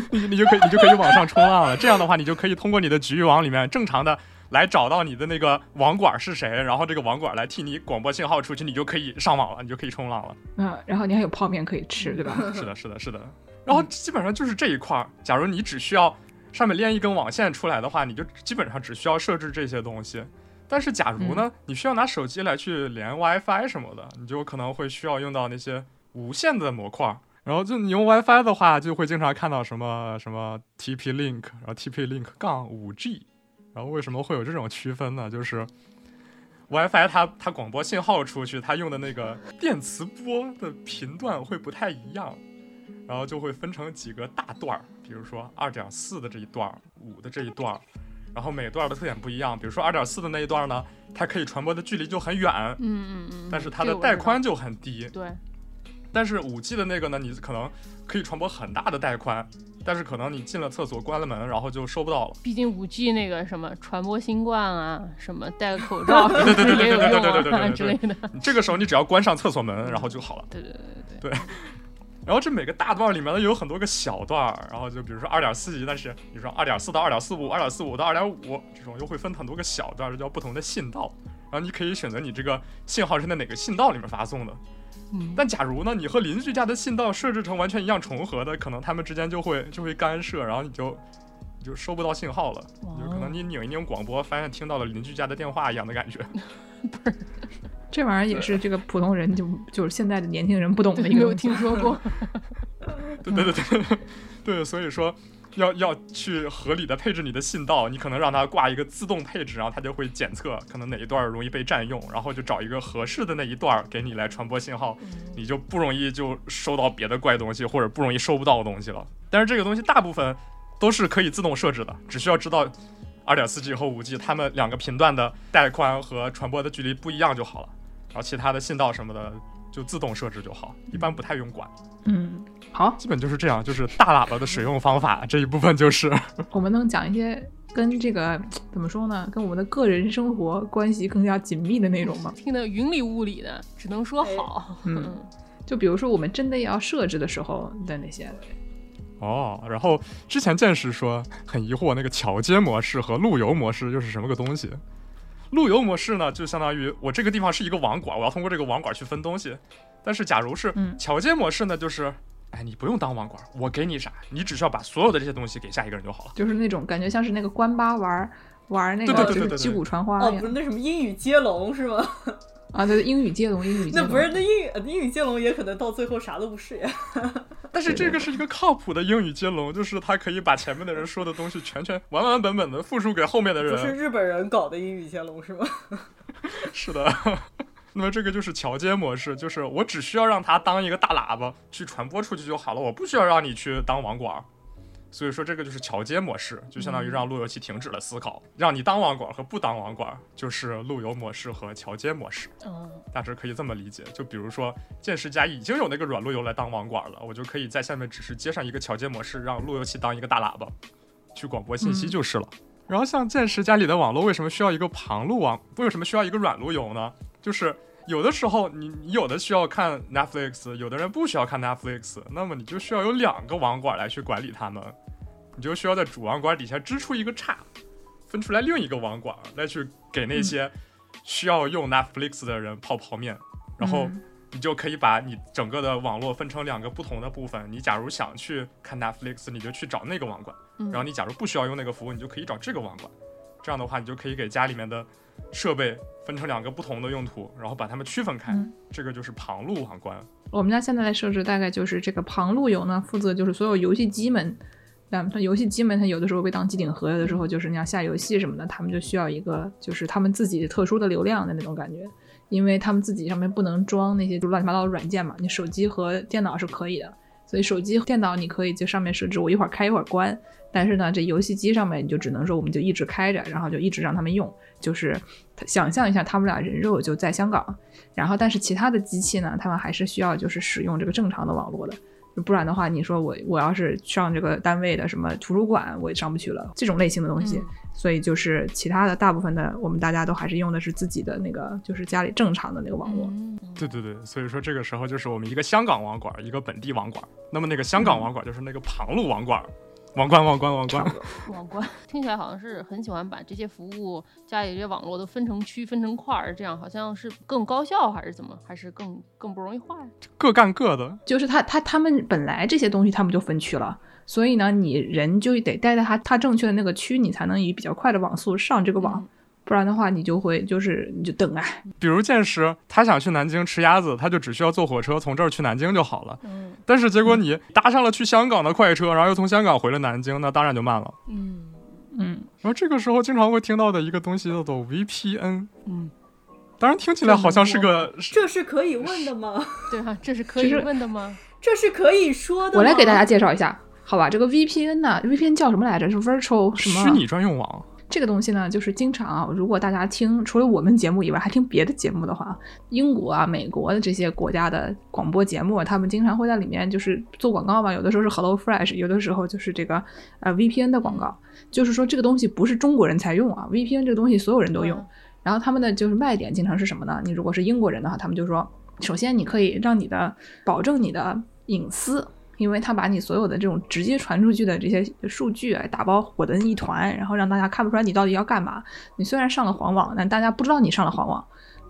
你你就可以你就可以网上冲浪了。这样的话，你就可以通过你的局域网里面正常的来找到你的那个网管是谁，然后这个网管来替你广播信号出去，你就可以上网了，你就可以冲浪了。嗯，然后你还有泡面可以吃，对吧？是的，是的，是的。然后基本上就是这一块儿。假如你只需要上面连一根网线出来的话，你就基本上只需要设置这些东西。但是假如呢，你需要拿手机来去连 WiFi 什么的，你就可能会需要用到那些无线的模块儿。然后就你用 WiFi 的话，就会经常看到什么什么 TP Link，然后 TP Link 杠五 G。然后为什么会有这种区分呢？就是 WiFi 它它广播信号出去，它用的那个电磁波的频段会不太一样。然后就会分成几个大段儿，比如说二点四的这一段儿，五的这一段儿，然后每段儿的特点不一样。比如说二点四的那一段儿呢，它可以传播的距离就很远，嗯嗯嗯，但是它的带宽就很低。对，但是五 G 的那个呢，你可能可以传播很大的带宽，但是可能你进了厕所关了门，然后就收不到了。毕竟五 G 那个什么传播新冠啊，什么戴个口罩是 对对对对对对对对对对啊之类的？这个时候你只要关上厕所门，然后就好了。对对对对对，然后这每个大段里面呢有很多个小段儿，然后就比如说二点四级，但是比如说二点四到二点四五，二点四五到二点五这种又会分很多个小段，这叫不同的信道。然后你可以选择你这个信号是在哪个信道里面发送的。嗯，但假如呢，你和邻居家的信道设置成完全一样重合的，可能他们之间就会就会干涉，然后你就你就收不到信号了，哇就可能你拧一拧广播，发现听到了邻居家的电话一样的感觉。这玩意儿也是这个普通人就就是现在的年轻人不懂的一没有个东西听说过。对对对对对，所以说要要去合理的配置你的信道，你可能让它挂一个自动配置，然后它就会检测可能哪一段容易被占用，然后就找一个合适的那一段给你来传播信号，你就不容易就收到别的怪东西，或者不容易收不到东西了。但是这个东西大部分都是可以自动设置的，只需要知道。二点四 G 和五 G，它们两个频段的带宽和传播的距离不一样就好了，然后其他的信道什么的就自动设置就好，一般不太用管。嗯，好，基本就是这样，就是大喇叭的使用方法 这一部分就是，我们能讲一些跟这个怎么说呢，跟我们的个人生活关系更加紧密的内容吗？听得云里雾里的，只能说好。嗯，就比如说我们真的要设置的时候的那些，哦。然后之前见识说很疑惑，那个桥接模式和路由模式又是什么个东西？路由模式呢，就相当于我这个地方是一个网管，我要通过这个网管去分东西。但是假如是嗯桥接模式呢，就是，哎，你不用当网管，我给你啥，你只需要把所有的这些东西给下一个人就好了。就是那种感觉像是那个关八玩玩那个就是击鼓传花哦，一样不是那什么英语接龙是吗？啊，对，英语接龙，英语接龙，那不是那英语英语接龙也可能到最后啥都不是呀。但是这个是一个靠谱的英语接龙，就是他可以把前面的人说的东西全全完完本本的复述给后面的人。不是日本人搞的英语接龙是吗？是的。那么这个就是桥接模式，就是我只需要让他当一个大喇叭去传播出去就好了，我不需要让你去当网管。所以说这个就是桥接模式，就相当于让路由器停止了思考，让你当网管和不当网管就是路由模式和桥接模式。嗯，大致可以这么理解。就比如说剑世家已经有那个软路由来当网管了，我就可以在下面只是接上一个桥接模式，让路由器当一个大喇叭去广播信息就是了。然后像剑世家里的网络为什么需要一个旁路网？为什么需要一个软路由呢？就是有的时候你你有的需要看 Netflix，有的人不需要看 Netflix，那么你就需要有两个网管来去管理他们。你就需要在主网管底下支出一个叉，分出来另一个网管来去给那些需要用 Netflix 的人泡泡面，然后你就可以把你整个的网络分成两个不同的部分。你假如想去看 Netflix，你就去找那个网管；然后你假如不需要用那个服务，你就可以找这个网管。这样的话，你就可以给家里面的设备分成两个不同的用途，然后把它们区分开。这个就是旁路网关。我们家现在的设置大概就是这个旁路由呢，负责就是所有游戏机们。它游戏机们，它有的时候被当机顶盒，有的时候就是你要下游戏什么的，他们就需要一个就是他们自己特殊的流量的那种感觉，因为他们自己上面不能装那些就乱七八糟的软件嘛。你手机和电脑是可以的，所以手机、电脑你可以在上面设置我一会儿开一会儿关。但是呢，这游戏机上面你就只能说我们就一直开着，然后就一直让他们用。就是想象一下，他们俩人肉就在香港，然后但是其他的机器呢，他们还是需要就是使用这个正常的网络的。不然的话，你说我我要是上这个单位的什么图书馆，我也上不去了。这种类型的东西，所以就是其他的大部分的，我们大家都还是用的是自己的那个，就是家里正常的那个网络。对对对，所以说这个时候就是我们一个香港网管，一个本地网管。那么那个香港网管就是那个旁路网管。网关网关网关 网关，听起来好像是很喜欢把这些服务家里这些网络都分成区分成块儿，这样好像是更高效还是怎么？还是更更不容易坏？各干各的，就是他他他们本来这些东西他们就分区了，所以呢，你人就得待在他他正确的那个区，你才能以比较快的网速上这个网。不然的话，你就会就是你就等啊。比如剑师，他想去南京吃鸭子，他就只需要坐火车从这儿去南京就好了。嗯。但是结果你搭上了去香港的快车，然后又从香港回了南京，那当然就慢了。嗯嗯。然后这个时候经常会听到的一个东西叫做 VPN。嗯。当然听起来好像是个，这是可以问的吗？对啊，这是可以问的吗？这是可以说的。我来给大家介绍一下，好吧？这个 VPN 呢，VPN 叫什么来着？是 Virtual 什么？虚拟专用网。这个东西呢，就是经常啊，如果大家听除了我们节目以外，还听别的节目的话，英国啊、美国的这些国家的广播节目，他们经常会在里面就是做广告嘛。有的时候是 Hello Fresh，有的时候就是这个呃 VPN 的广告。就是说这个东西不是中国人才用啊，VPN 这个东西所有人都用。然后他们的就是卖点经常是什么呢？你如果是英国人的话，他们就说，首先你可以让你的保证你的隐私。因为他把你所有的这种直接传出去的这些数据啊，打包混成一团，然后让大家看不出来你到底要干嘛。你虽然上了黄网，但大家不知道你上了黄网，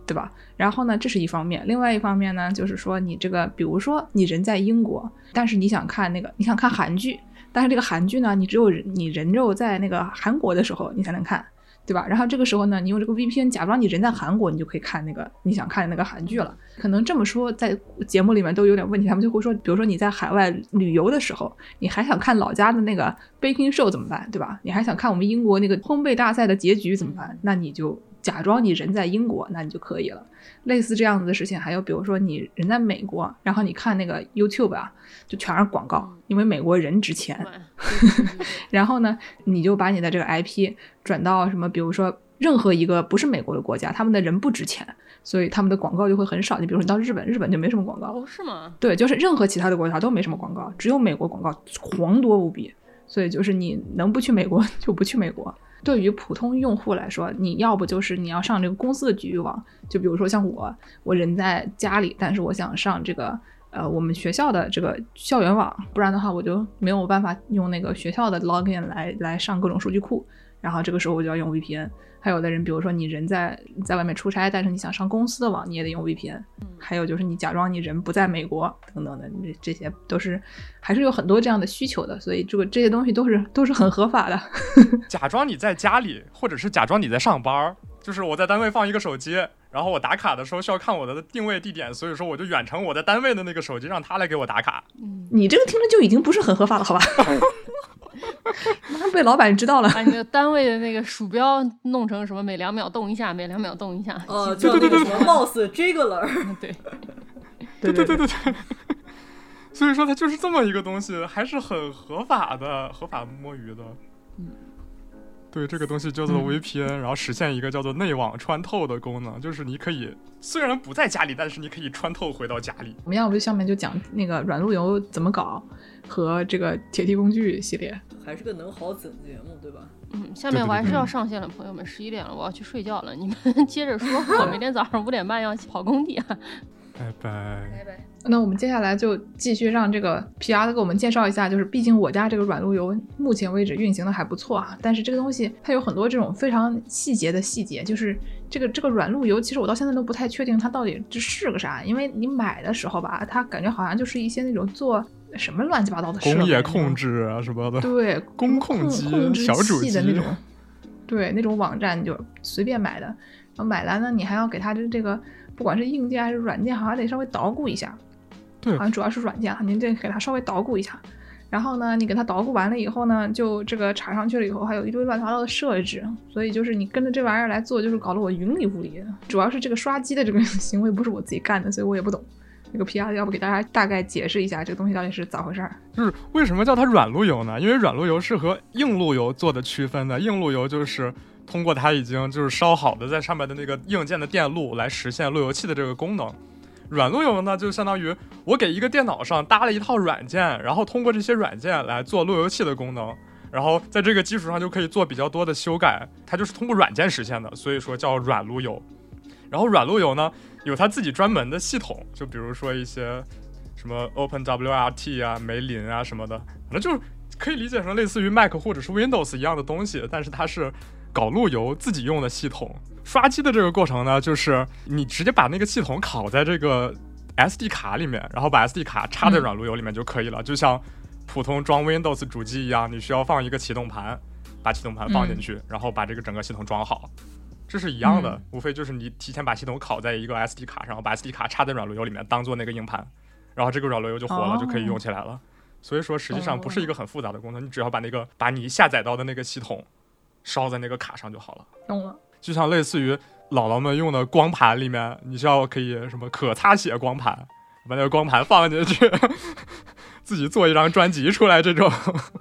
对吧？然后呢，这是一方面。另外一方面呢，就是说你这个，比如说你人在英国，但是你想看那个，你想看韩剧，但是这个韩剧呢，你只有你人肉在那个韩国的时候，你才能看。对吧？然后这个时候呢，你用这个 VPN 假装你人在韩国，你就可以看那个你想看的那个韩剧了。可能这么说，在节目里面都有点问题。他们就会说，比如说你在海外旅游的时候，你还想看老家的那个 baking show 怎么办？对吧？你还想看我们英国那个烘焙大赛的结局怎么办？那你就假装你人在英国，那你就可以了。类似这样子的事情，还有比如说你人在美国，然后你看那个 YouTube 啊，就全是广告，因为美国人值钱。然后呢，你就把你的这个 IP 转到什么，比如说任何一个不是美国的国家，他们的人不值钱，所以他们的广告就会很少。你比如说你到日本，日本就没什么广告。哦，是吗？对，就是任何其他的国家都没什么广告，只有美国广告狂多无比。所以就是你能不去美国就不去美国。对于普通用户来说，你要不就是你要上这个公司的局域网，就比如说像我，我人在家里，但是我想上这个呃我们学校的这个校园网，不然的话我就没有办法用那个学校的 login 来来上各种数据库。然后这个时候我就要用 VPN，还有的人，比如说你人在在外面出差，但是你想上公司的网，你也得用 VPN。还有就是你假装你人不在美国等等的，这这些都是还是有很多这样的需求的，所以这个这些东西都是都是很合法的。假装你在家里，或者是假装你在上班，就是我在单位放一个手机，然后我打卡的时候需要看我的定位地点，所以说我就远程我在单位的那个手机让他来给我打卡。嗯你这个听着就已经不是很合法了，好吧？马 上 被老板知道了。把你的单位的那个鼠标弄成什么每两秒动一下，每两秒动一下。呃，记住叫那个什么 mouse jiggler，对，对对对对对。所以说它就是这么一个东西，还是很合法的，合法摸鱼的。嗯，对，这个东西叫做嗯 VPN，、然后实现一个叫做内网穿透的功能，就是你可以虽然不在家里，但是你可以穿透回到家里。我们要不就下面就讲那个软路由怎么搞，和这个铁梯工具系列。还是个能好整节目，对吧？嗯，下面我还是要上线了，朋友们，十一点了，我要去睡觉了。你们 接着说，我明天早上五点半要跑工地啊。拜拜。拜拜。那我们接下来就继续让这个 PR 给我们介绍一下，就是毕竟我家这个软路由目前为止运行的还不错啊，但是这个东西它有很多这种非常细节的细节，就是这个这个软路由，其实我到现在都不太确定它到底这是个啥，因为你买的时候吧，它感觉好像就是一些那种做什么乱七八糟的工业控制啊什么的。对，工控控机控制小主机器的那种，对，那种网站你就随便买的，然后买来呢，你还要给它的这个不管是硬件还是软件，好像得稍微捣鼓一下，对好像主要是软件，您得给它稍微捣鼓一下。然后呢，你给它捣鼓完了以后呢，就这个插上去了以后，还有一堆乱七八糟的设置，所以就是你跟着这玩意儿来做，就是搞得我云里雾里的。主要是这个刷机的这个 行为不是我自己干的，所以我也不懂。那个 PR 要不给大家大概解释一下这个东西到底是咋回事儿？就是为什么叫它软路由呢？因为软路由是和硬路由做的区分的。硬路由就是通过它已经就是烧好的在上面的那个硬件的电路来实现路由器的这个功能。软路由呢，就相当于我给一个电脑上搭了一套软件，然后通过这些软件来做路由器的功能，然后在这个基础上就可以做比较多的修改。它就是通过软件实现的，所以说叫软路由。然后软路由呢，有它自己专门的系统，就比如说一些什么 OpenWRT 啊、梅林啊什么的，反正就是可以理解成类似于 Mac 或者是 Windows 一样的东西，但是它是搞路由自己用的系统。刷机的这个过程呢，就是你直接把那个系统拷在这个 SD 卡里面，然后把 SD 卡插在软路由里面就可以了，就像普通装 Windows 主机一样，你需要放一个启动盘，把启动盘放进去，然后把这个整个系统装好。这是一样的，嗯无非就是你提前把系统拷在一个 SD 卡上，把 SD 卡插在软路由里面当做那个硬盘，然后这个软路由就活了，哦就可以用起来了。所以说实际上不是一个很复杂的功能，你只要把那个把你下载到的那个系统烧在那个卡上就好了。懂了。就像类似于姥姥们用的光盘里面，你需要可以什么可擦写光盘，把那个光盘放进去，自己做一张专辑出来，这种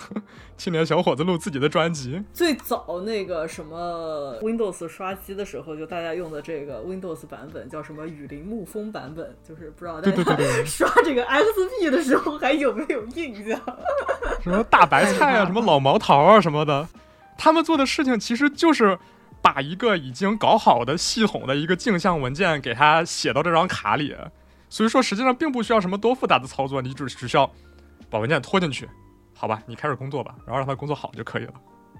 青年小伙子录自己的专辑。最早那个什么 Windows 刷机的时候，就大家用的这个 Windows 版本叫什么雨林沐风版本，就是不知道大对对对家对 刷这个 XP 的时候还有没有印象？什么大白菜啊，什么老毛桃啊什么的，他们做的事情其实就是把一个已经搞好的系统的一个镜像文件给它写到这张卡里，所以说实际上并不需要什么多复杂的操作，你只只需要把文件拖进去，好吧，你开始工作吧，然后让它工作好就可以了。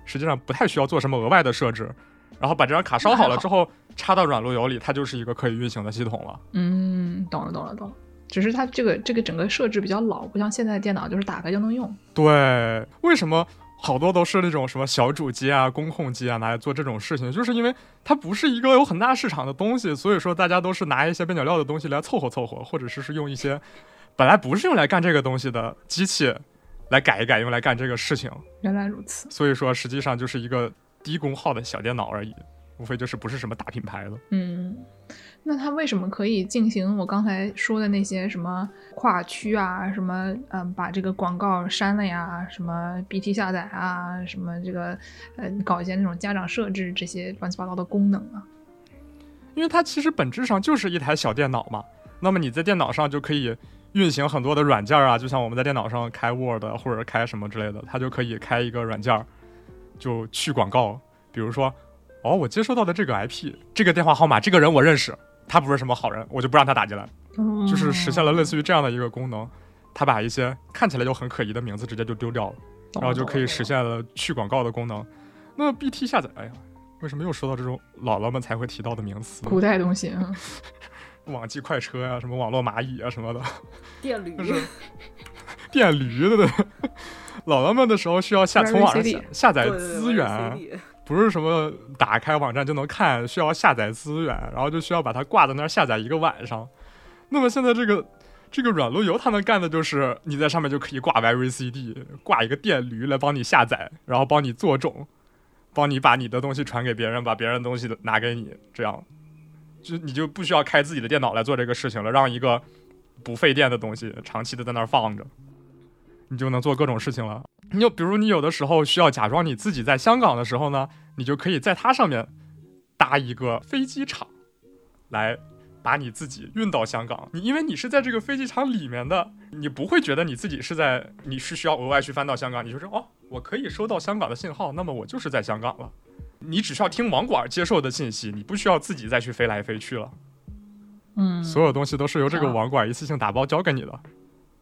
实际上不太需要做什么额外的设置，然后把这张卡烧好了之后插到软路由里，它就是一个可以运行的系统了。嗯，懂了，懂了，懂了。只是它这个这个整个设置比较老，不像现在的电脑就是打开就能用。对，为什么好多都是那种什么小主机啊、工控机啊拿来做这种事情？就是因为它不是一个有很大市场的东西，所以说大家都是拿一些边角料的东西来凑合凑合，或者是是用一些本来不是用来干这个东西的机器来改一改，用来干这个事情。原来如此。所以说实际上就是一个低功耗的小电脑而已，无非就是不是什么大品牌的。嗯，那它为什么可以进行我刚才说的那些什么跨区啊，什么嗯，把这个广告删了呀，什么 BT 下载啊，什么这个呃，搞一些那种家长设置这些乱七八糟的功能啊？因为它其实本质上就是一台小电脑嘛。那么你在电脑上就可以运行很多的软件啊，就像我们在电脑上开 Word 或者开什么之类的，它就可以开一个软件，就去广告。比如说，哦，我接收到的这个 IP，这个电话号码，这个人我认识，他不是什么好人，我就不让他打进来，就是实现了类似于这样的一个功能。他把一些看起来就很可疑的名字直接就丢掉了，然后就可以实现了去广告的功能。那么 BT 下载，哎呀，为什么又说到这种姥姥们才会提到的名词？古代东西，啊网际快车呀、什么网络蚂蚁啊什么的，电驴就是电驴的。姥姥们的时候需要下从网上下下载资源不是什么打开网站就能看，需要下载资源，然后就需要把它挂在那儿下载一个晚上。那么现在这个这个软路由它能干的就是你在上面就可以挂 VCD，挂一个电驴来帮你下载，然后帮你做种，帮你把你的东西传给别人，把别人的东西拿给你，这样就你就不需要开自己的电脑来做这个事情了，让一个不费电的东西长期的在那儿放着，你就能做各种事情了。你就比如你有的时候需要假装你自己在香港的时候呢，你就可以在它上面搭一个飞机场，来把你自己运到香港。你因为你是在这个飞机场里面的，你不会觉得你自己是在，你是需要额外去翻到香港。你就说哦，我可以收到香港的信号，那么我就是在香港了。你只需要听网管接受的信息，你不需要自己再去飞来飞去了。嗯，所有东西都是由这个啊网管一次性打包交给你的，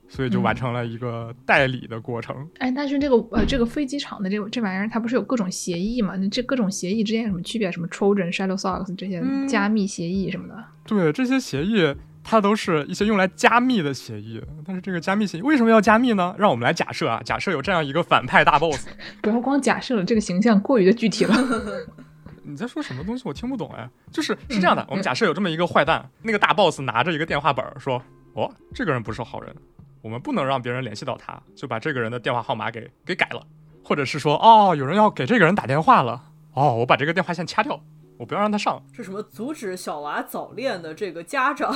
所以就完成了一个代理的过程。哎，但是这个呃，这个飞机场的这个这玩意儿，它不是有各种协议嘛？那这各种协议之间有什么区别？什么 Trojan、Shadowsocks 这些嗯加密协议什么的？对，这些协议它都是一些用来加密的协议，但是这个加密协议为什么要加密呢？让我们来假设啊，假设有这样一个反派大 boss，不要光假设了，这个形象过于的具体了。你在说什么东西？我听不懂哎。就是是这样的，嗯我们假设有这么一个坏蛋，那个大 boss 拿着一个电话本儿说：“哦，这个人不是好人，我们不能让别人联系到他，就把这个人的电话号码给给改了，或者是说，哦，有人要给这个人打电话了，哦，我把这个电话线掐掉，我不要让他上。这什么阻止小娃早恋的这个家长？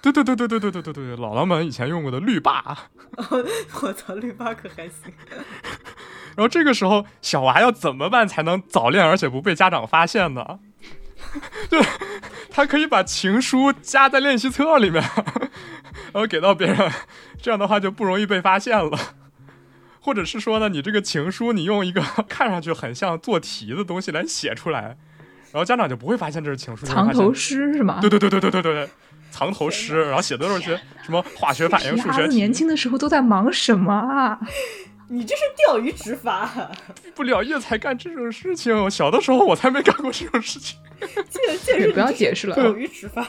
对对对对对对对对对，姥姥们以前用过的绿霸。我操，绿霸可还行。然后这个时候，小娃要怎么办才能早恋，而且不被家长发现呢？就他可以把情书夹在练习册里面，然后给到别人，这样的话就不容易被发现了。或者是说呢，你这个情书你用一个 看上去很像做题的东西来写出来，然后家长就不会发现这是情书，藏头诗是吗？对对对对对对对对，藏头诗，然后写的都是些什么化学反应、数学年轻的时候都在忙什么啊？你这是钓鱼执法，不了业才干这种事情。小的时候我才没干过这种事情。见见识不要解释了钓鱼执法。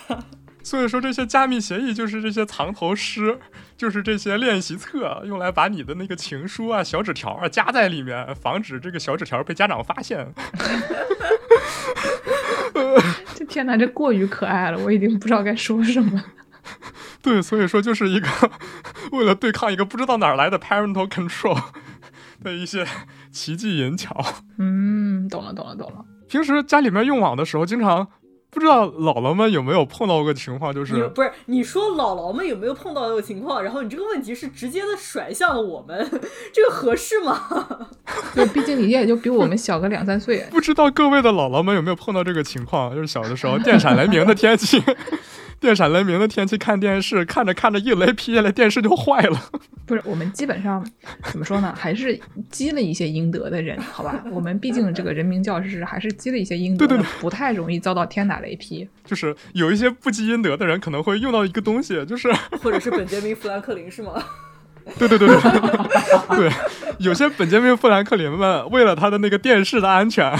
所以说这些加密协议就是这些藏头诗，就是这些练习册，用来把你的那个情书啊、小纸条啊夹在里面，防止这个小纸条被家长发现。这天哪，这过于可爱了，我已经不知道该说什么。对，所以说就是一个 为了对抗一个不知道哪儿来的 parental control 的一些奇技淫巧。嗯，懂了，懂了，懂了。平时家里面用网的时候，经常不知道姥姥们有没有碰到过情况，就是不是你说姥姥们有没有碰到这个情况？然后你这个问题是直接的甩向了我们，这个合适吗？对，毕竟你也就比我们小个两三岁。不知道各位的姥姥们有没有碰到这个情况？就是小的时候电闪雷鸣的天气，电闪雷鸣的天气看电视，看着看着一雷劈下来，电视就坏了。不是，我们基本上怎么说呢？还是积了一些阴德的人，好吧？我们毕竟这个人民教师还是积了一些阴德对，对对不太容易遭到天打雷劈。就是有一些不积阴德的人可能会用到一个东西，就是或者是本杰明·富兰克林是吗？对对对对对 对，有些本杰明·富兰克林们为了他的那个电视的安全，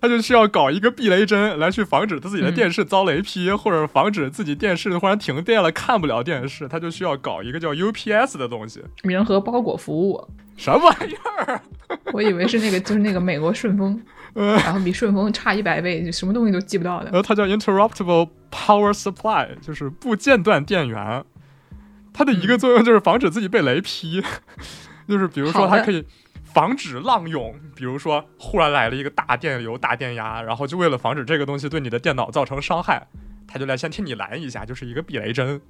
他就需要搞一个避雷针来去防止他自己的电视遭雷劈，或者防止自己电视忽然停电了看不了电视，他就需要搞一个叫 UPS 的东西。人和包裹服务，什么玩意儿？我以为是那个，就是那个美国顺丰，呃，然后比顺丰差一百倍，就什么东西都寄不到的然。后它叫 Interruptible Power Supply，就是不间断电源。它的一个作用就是防止自己被雷劈，就是比如说它可以防止浪涌，比如说忽然来了一个大电流、大电压，然后就为了防止这个东西对你的电脑造成伤害，它就来先替你拦一下，就是一个避雷针，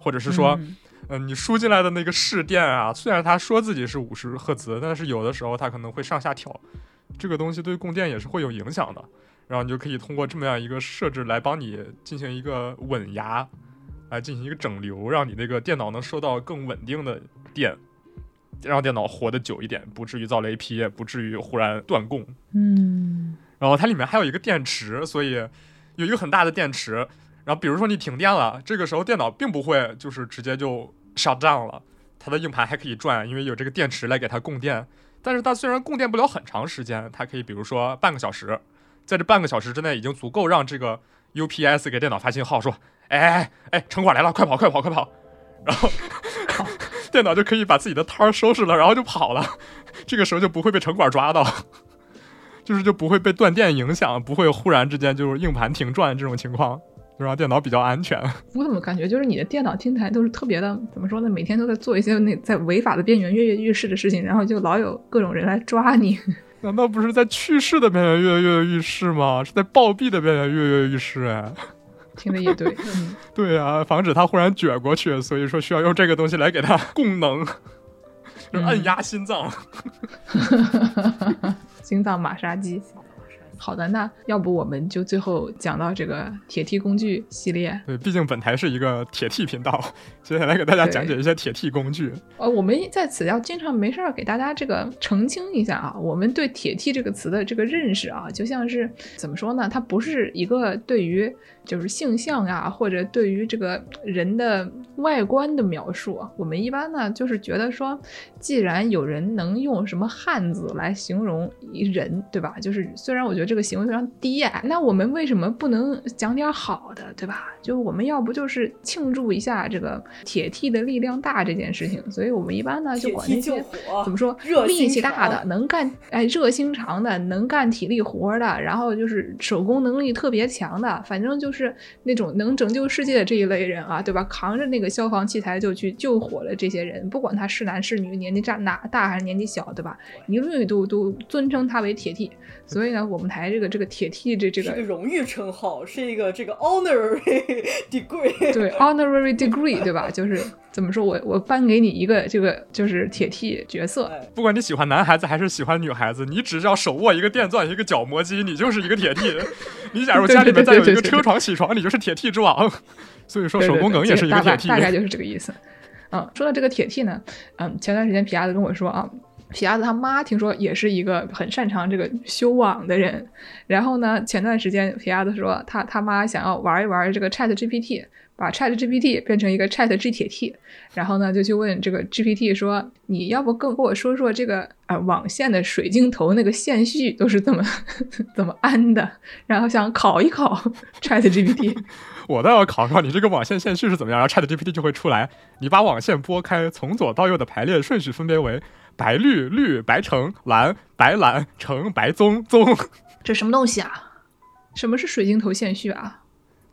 或者是说。嗯。嗯，你输进来的那个试电啊，虽然它说自己是五十赫兹，但是有的时候它可能会上下调，这个东西对供电也是会有影响的。然后你就可以通过这么样一个设置来帮你进行一个稳压，来进行一个整流，让你那个电脑能收到更稳定的电，让电脑活得久一点，不至于遭雷劈，不至于忽然断供。嗯，然后它里面还有一个电池，所以有一个很大的电池。然后比如说你停电了，这个时候电脑并不会就是直接就 shut down 了，它的硬盘还可以转，因为有这个电池来给它供电。但是它虽然供电不了很长时间，它可以比如说半个小时，在这半个小时之内已经足够让这个 UPS 给电脑发信号说，哎哎哎，城管来了，快跑快跑快跑！然后 电脑就可以把自己的摊儿收拾了，然后就跑了。这个时候就不会被城管抓到。就是就不会被断电影响，不会忽然之间就是硬盘停转这种情况，就让电脑比较安全。我怎么感觉就是你的电脑听起来都是特别的，怎么说呢？每天都在做一些那在违法的边缘跃跃欲试的事情，然后就老有各种人来抓你。难道不是在去世的边缘跃跃欲试吗？是在暴毙的边缘跃跃欲试哎。听的也对，嗯，对啊，防止他忽然卷过去，所以说需要用这个东西来给他供能，就按压心脏，心脏马杀鸡。好的，那要不我们就最后讲到这个铁 T 工具系列。对，毕竟本台是一个铁 T 频道，接下来给大家讲解一些铁 T 工具。呃，我们在此要经常没事儿给大家这个澄清一下啊，我们对铁 T 这个词的这个认识啊，就像是怎么说呢？它不是一个对于就是性向啊，或者对于这个人的外观的描述。我们一般呢就是觉得说，既然有人能用什么汉字来形容一人，对吧？就是虽然我觉得。这个行为非常低矮，那我们为什么不能讲点好的，对吧？就我们要不就是庆祝一下这个铁 T 的力量大这件事情，所以我们一般呢就管那些怎么说力气大的、能干哎热心肠的、能干体力活的，然后就是手工能力特别强的，反正就是那种能拯救世界的这一类人啊，对吧？扛着那个消防器材就去救火了，这些人不管他是男是女，年纪大大还是年纪小，对吧？一律都都尊称他为铁 T。所以呢，我们台这个这个铁 T 这这个是个荣誉称号，是一个这个 honorary degree，对 honorary degree，对吧？就是怎么说我我颁给你一个这个就是铁 T 角色，不管你喜欢男孩子还是喜欢女孩子，你只要手握一个电钻一个角磨机，你就是一个铁 T。你假如家里面再有一个车床起床，你就是铁 T 之王。所以说手工梗也是一个铁 T，大概就是这个意思。嗯，说到这个铁 T 呢，嗯，前段时间皮亚子跟我说啊。皮亚子他妈听说也是一个很擅长这个修网的人，然后呢，前段时间皮亚子说他他妈想要玩一玩这个 Chat GPT，把 Chat GPT 变成一个 Chat G 铁 T，然后呢就去问这个 GPT 说，你要不跟跟我说说这个啊网线的水晶头那个线序都是怎么 怎么安的，然后想考一考 Chat GPT。我倒要考考你这个网线线序是怎么样，然后 Chat GPT 就会出来，你把网线拨开，从左到右的排列顺序分别为。白绿绿白橙蓝白蓝橙白棕棕，这什么东西啊？什么是水晶头线序啊？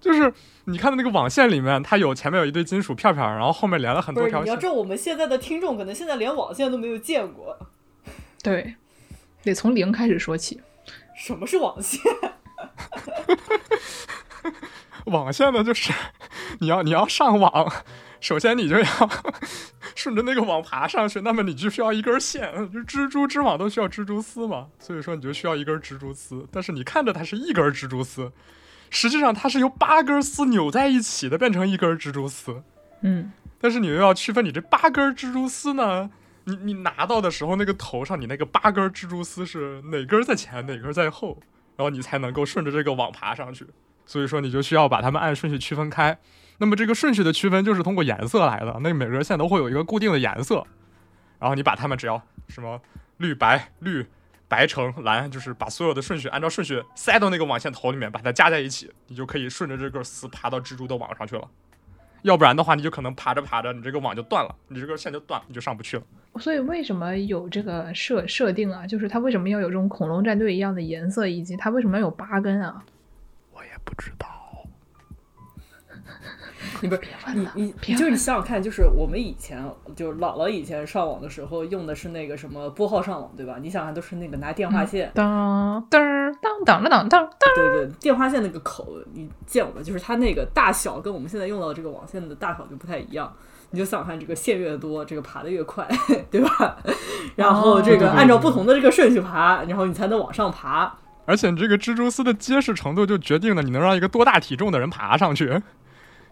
就是你看的那个网线里面，它有前面有一堆金属片片，然后后面连了很多条线。你要知道，我们现在的听众可能现在连网线都没有见过。对，得从零开始说起。什么是网线？网线呢，就是 你要你要上网。首先，你就要顺着那个网爬上去，那么你就需要一根线。就蜘蛛织网都需要蜘蛛丝嘛，所以说你就需要一根蜘蛛丝。但是你看着它是一根蜘蛛丝，实际上它是由八根丝扭在一起的，变成一根蜘蛛丝。嗯，但是你又要区分你这八根蜘蛛丝呢，你你拿到的时候那个头上你那个八根蜘蛛丝是哪根在前，哪根在后，然后你才能够顺着这个网爬上去。所以说你就需要把它们按顺序区分开。那么这个顺序的区分就是通过颜色来的，那每根线都会有一个固定的颜色，然后你把它们只要什么绿白绿白橙蓝，就是把所有的顺序按照顺序塞到那个网线头里面，把它加在一起，你就可以顺着这根丝爬到蜘蛛的网上去了。要不然的话，你就可能爬着爬着，你这个网就断了，你这根线就断，你就上不去了。所以为什么有这个设设定啊？就是它为什么要有这种恐龙战队一样的颜色，以及它为什么要有八根啊？我也不知道。你不是你你就是你想想看，就是我们以前就是姥姥以前上网的时候用的是那个什么拨号上网，对吧？你想想都是那个拿电话线，当当当当当当当，对对，电话线那个口你见过吗？就是它那个大小跟我们现在用到的这个网线的大小就不太一样。你就想想看，这个线越多，这个爬的越快，对吧？然后这个按照不同的这个顺序爬，然后你才能往上爬。而且你这个蜘蛛丝的结实程度就决定了你能让一个多大体重的人爬上去。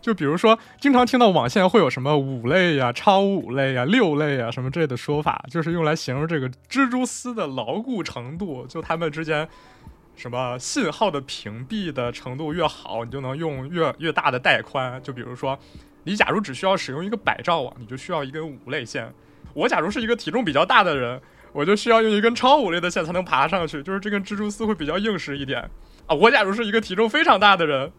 就比如说，经常听到网线会有什么五类呀、超五类呀、六类呀什么之类的说法，就是用来形容这个蜘蛛丝的牢固程度。就它们之间，什么信号的屏蔽的程度越好，你就能用越越大的带宽。就比如说，你假如只需要使用一个百兆网，你就需要一根五类线。我假如是一个体重比较大的人，我就需要用一根超五类的线才能爬上去，就是这根蜘蛛丝会比较硬实一点啊。我假如是一个体重非常大的人。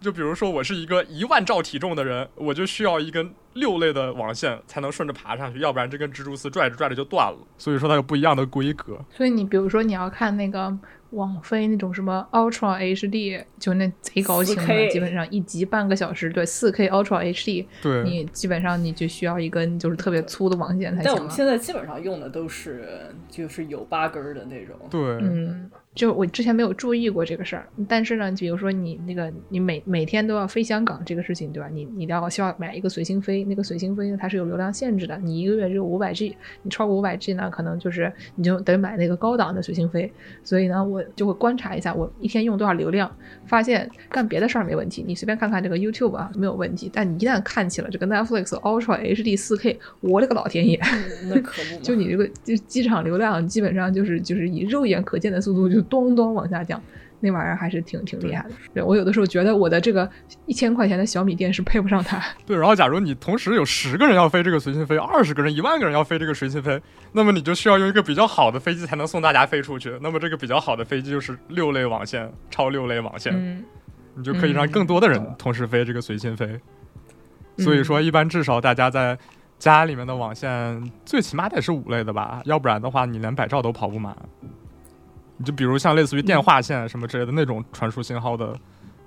就比如说，我是一个一万兆体重的人，我就需要一根六类的网线才能顺着爬上去，要不然这根蜘蛛丝拽着拽着就断了。所以说它有不一样的规格。所以你比如说你要看那个网飞那种什么 Ultra HD，就那贼高清的，基本上一集半个小时，对，四 K Ultra HD，对，你基本上你就需要一根就是特别粗的网线才行。但我们现在基本上用的都是就是有八根儿的那种。对，嗯，就我之前没有注意过这个事儿，但是呢，比如说你那个你每每天都要飞香港这个事情，对吧？你你要需要买一个随心飞，那个随心飞呢它是有流量限制的，你一个月只有五百 G，你超过五百 G 呢，可能就是你就得买那个高档的随心飞。所以呢，我就会观察一下我一天用多少流量，发现干别的事儿没问题，你随便看看这个 YouTube 啊没有问题，但你一旦看起了这个 Netflix Ultra HD 4K，我的个老天爷！嗯那可不，就你这个就机场流量基本上就是就是以肉眼可见的速度就咚咚往下降，那玩意儿还是挺挺厉害的。对我有的时候觉得我的这个一千块钱的小米电视配不上它。对，然后假如你同时有十个人要飞这个随心飞，二十个人、一万个人要飞这个随心飞，那么你就需要用一个比较好的飞机才能送大家飞出去。那么这个比较好的飞机就是六类网线，超六类网线，嗯，你就可以让更多的人嗯同时飞这个随心飞。嗯所以说，一般至少大家在家里面的网线最起码得是五类的吧，要不然的话你连百兆都跑不满。你就比如像类似于电话线什么之类的那种传输信号的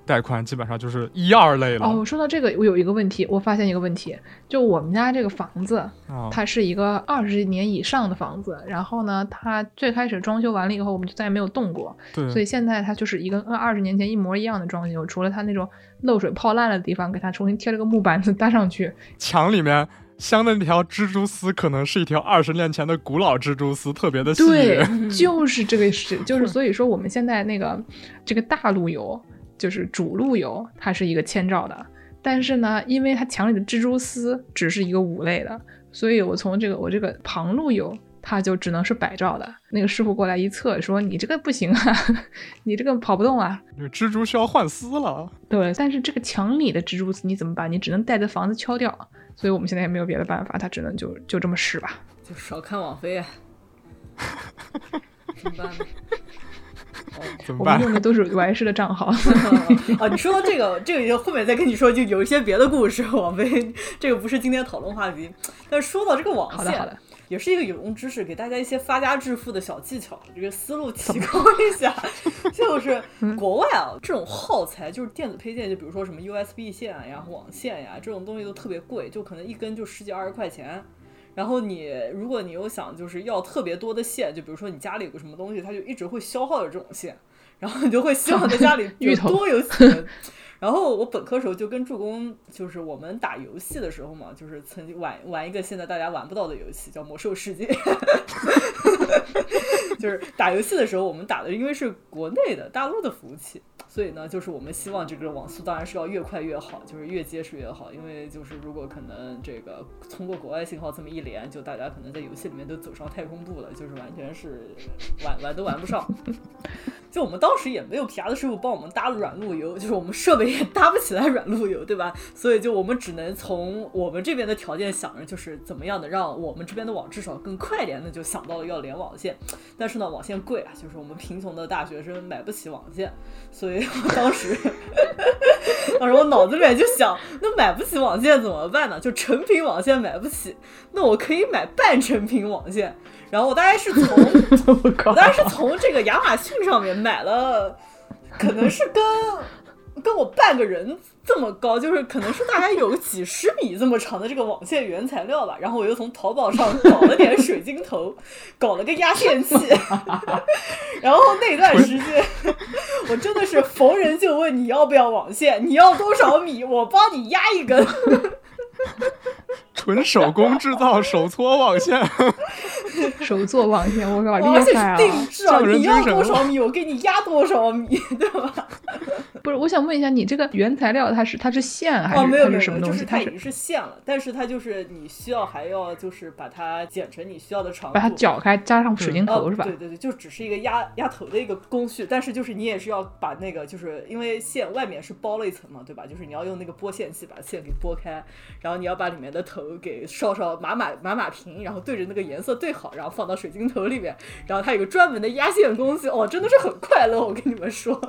带宽，基本上就是一二类了。哦，说到这个，我有一个问题，我发现一个问题，就我们家这个房子，啊它是一个二十年以上的房子，然后呢，它最开始装修完了以后，我们就再也没有动过，对，所以现在它就是一个跟二十年前一模一样的装修，除了它那种漏水泡烂了的地方，给它重新贴了个木板子搭上去。墙里面镶的那条蜘蛛丝，可能是一条二十年前的古老蜘蛛丝，特别的细。对，就是这个是，就是所以说我们现在那个这个大路由，就是主路由，它是一个千兆的，但是呢，因为它墙里的蜘蛛丝只是一个五类的，所以我从这个我这个旁路由。它就只能是百兆的。那个师傅过来一测，说你这个不行啊，你这个跑不动啊。这个蜘蛛需要换丝了。对，但是这个墙里的蜘蛛丝你怎么办？你只能带着房子敲掉。所以我们现在也没有别的办法，他只能就就这么试吧。就少看网飞啊，怎么办呢？怎么办我们？用的都是 Y 师的账号。啊，你说到这个，这个就后面再跟你说，就有一些别的故事。网飞这个不是今天讨论话题，但是说到这个网好的，好线的，，也是一个有用知识，给大家一些发家致富的小技巧，这个思路提高一下。就是国外啊，这种耗材就是电子配件，就比如说什么 USB 线呀、网线呀，这种东西都特别贵，就可能一根就十几二十块钱。然后你如果你又想就是要特别多的线，就比如说你家里有个什么东西，它就一直会消耗着这种线，然后你就会希望在家里 多有几 根。然后我本科时候就跟助攻，就是我们打游戏的时候嘛，就是曾经玩玩一个现在大家玩不到的游戏，叫《魔兽世界》。就是打游戏的时候，我们打的因为是国内的大陆的服务器，所以呢，就是我们希望这个网速当然是要越快越好，就是越结实越好。因为就是如果可能这个通过国外信号这么一连，就大家可能在游戏里面都走上太空步了，就是完全是玩玩都玩不上。就我们当时也没有皮亚的师傅帮我们搭软路由，就是我们设备也搭不起来软路由，对吧？所以就我们只能从我们这边的条件想着，就是怎么样的让我们这边的网至少更快点，那就想到了要连网线。但是呢，网线贵啊，就是我们贫穷的大学生买不起网线，所以我当时，当时我脑子里面就想，那买不起网线怎么办呢？就成品网线买不起，那我可以买半成品网线。然后我大概是从 我靠我当时是从这个亚马逊上面买了，可能是跟跟我半个人这么高，就是可能是大概有几十米这么长的这个网线原材料吧。然后我又从淘宝上搞了点水晶头，搞了个压线器。然后那段时间，我真的是逢人就问你要不要网线，你要多少米，我帮你压一根。纯手工制造手搓网线，手做网线，我靠，而厉且是害啊！定制啊！你要多少米，我给你压多少米，对吧？不是，我想问一下，你这个原材料它是它是线还是、哦，没有它没是什么东西？它是就是它已经是线了，但是它就是你需要还要就是把它剪成你需要的长度，把它绞开，加上水晶头、哦是吧？对对对，就只是一个压压头的一个工序，但是就是你也是要把那个，就是因为线外面是包了一层嘛，对吧？就是你要用那个剥线器把线给剥开，然后你要把里面的头给烧烧码码码码平，然后对着那个颜色对好，然后放到水晶头里面，然后它有个专门的压线工具，哦，真的是很快乐，我跟你们说。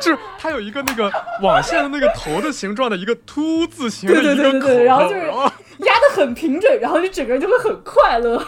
就是它有一个那个网线的那个头的形状的一个凸字形的一个对对对然后就是压得很平整，然后你整个人就会很快乐。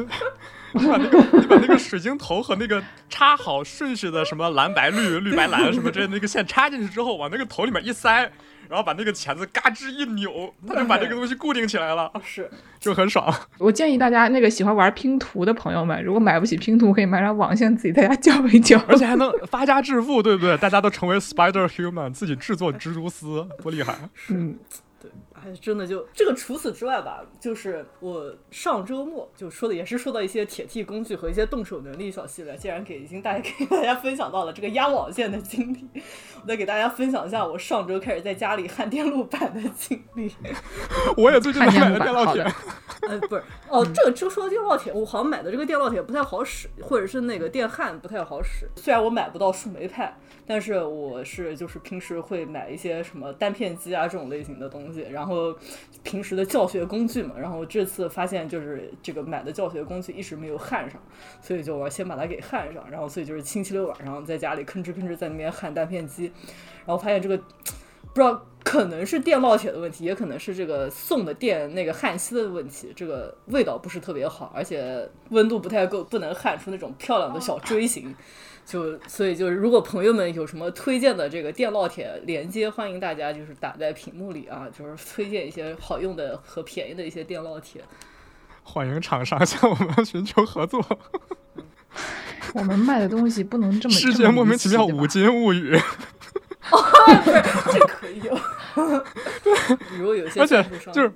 你把那个你把那个水晶头和那个插好顺序的什么蓝白绿、绿白蓝什么之类的那个线插进去之后，往那个头里面一塞。然后把那个钳子嘎吱一扭，它就把这个东西固定起来了，是就很爽。我建议大家那个喜欢玩拼图的朋友们，如果买不起拼图，可以买张网线自己在家搅一搅，而且还能发家致富，对不对？大家都成为 Spider Human，自己制作蜘蛛丝，多厉害！嗯。对哎，真的就这个。除此之外吧，就是我上周末就说的，也是说到一些铁器工具和一些动手能力小系列。既然给已经大家给大家分享到了这个压网线的经历，我再给大家分享一下我上周开始在家里焊电路板的经历。我也最近买了电烙铁。呃，不是哦，这个就说电烙铁，我好像买的这个电烙铁不太好使，或者是那个电焊不太好使。虽然我买不到树莓派，但是我是就是平时会买一些什么单片机啊这种类型的东西，然后平时的教学工具嘛。然后这次发现就是这个买的教学工具一直没有焊上，所以就我先把它给焊上。然后所以就是星期六晚上在家里吭哧吭哧在那边焊单片机，然后发现这个不知道。可能是电烙铁的问题，也可能是这个送的电那个焊锡的问题。这个味道不是特别好，而且温度不太够，不能焊出那种漂亮的小锥形。就所以就是，如果朋友们有什么推荐的这个电烙铁连接，欢迎大家就是打在屏幕里啊，就是推荐一些好用的和便宜的一些电烙铁。欢迎厂商向我们寻求合作。我们卖的东西不能这么世界莫名其妙五金物语。不是，这可以有。比如有些，而且就是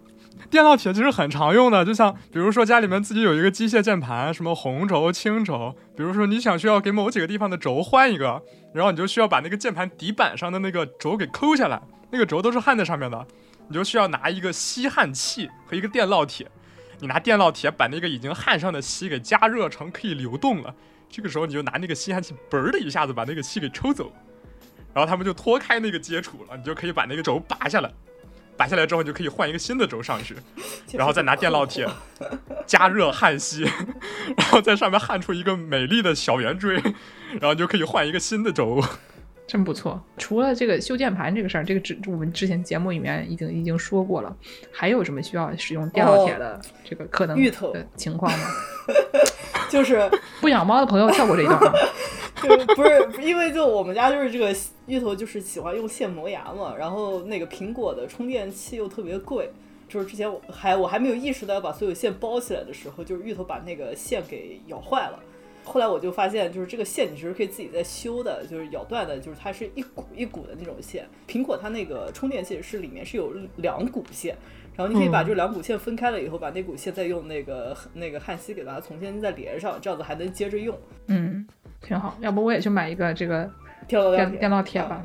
电烙铁其实很常用的，就像比如说家里面自己有一个机械键盘，什么红轴、青轴，比如说你想需要给某几个地方的轴换一个，然后你就需要把那个键盘底板上的那个轴给抠下来，那个轴都是焊在上面的，你就需要拿一个吸焊器和一个电烙铁，你拿电烙铁把那个已经焊上的锡给加热成可以流动了，这个时候你就拿那个吸焊器嘣的一下子把那个锡给抽走。然后他们就脱开那个接触了，你就可以把那个轴拔下来，拔下来之后你就可以换一个新的轴上去，然后再拿电烙铁 加热焊锡，然后在上面焊出一个美丽的小圆锥，然后就可以换一个新的轴，真不错。除了这个修键盘这个事儿，这个之我们之前节目里面已经已经说过了，还有什么需要使用电烙铁的这个可能的情况吗？就是 不养猫的朋友跳过这一段。就是不是因为就我们家就是这个芋头就是喜欢用线磨牙嘛，然后那个苹果的充电器又特别贵，就是之前我还我还没有意识到要把所有线包起来的时候，就是芋头把那个线给咬坏了。后来我就发现，就是这个线你其实可以自己再修的，就是咬断的，就是它是一股一股的那种线。苹果它那个充电器是里面是有两股线。然后你可以把这两股线分开了以后，把那股线再用那个那个焊锡给它重新再连上，这样子还能接着用。嗯，挺好。要不我也去买一个这个电电烙铁吧，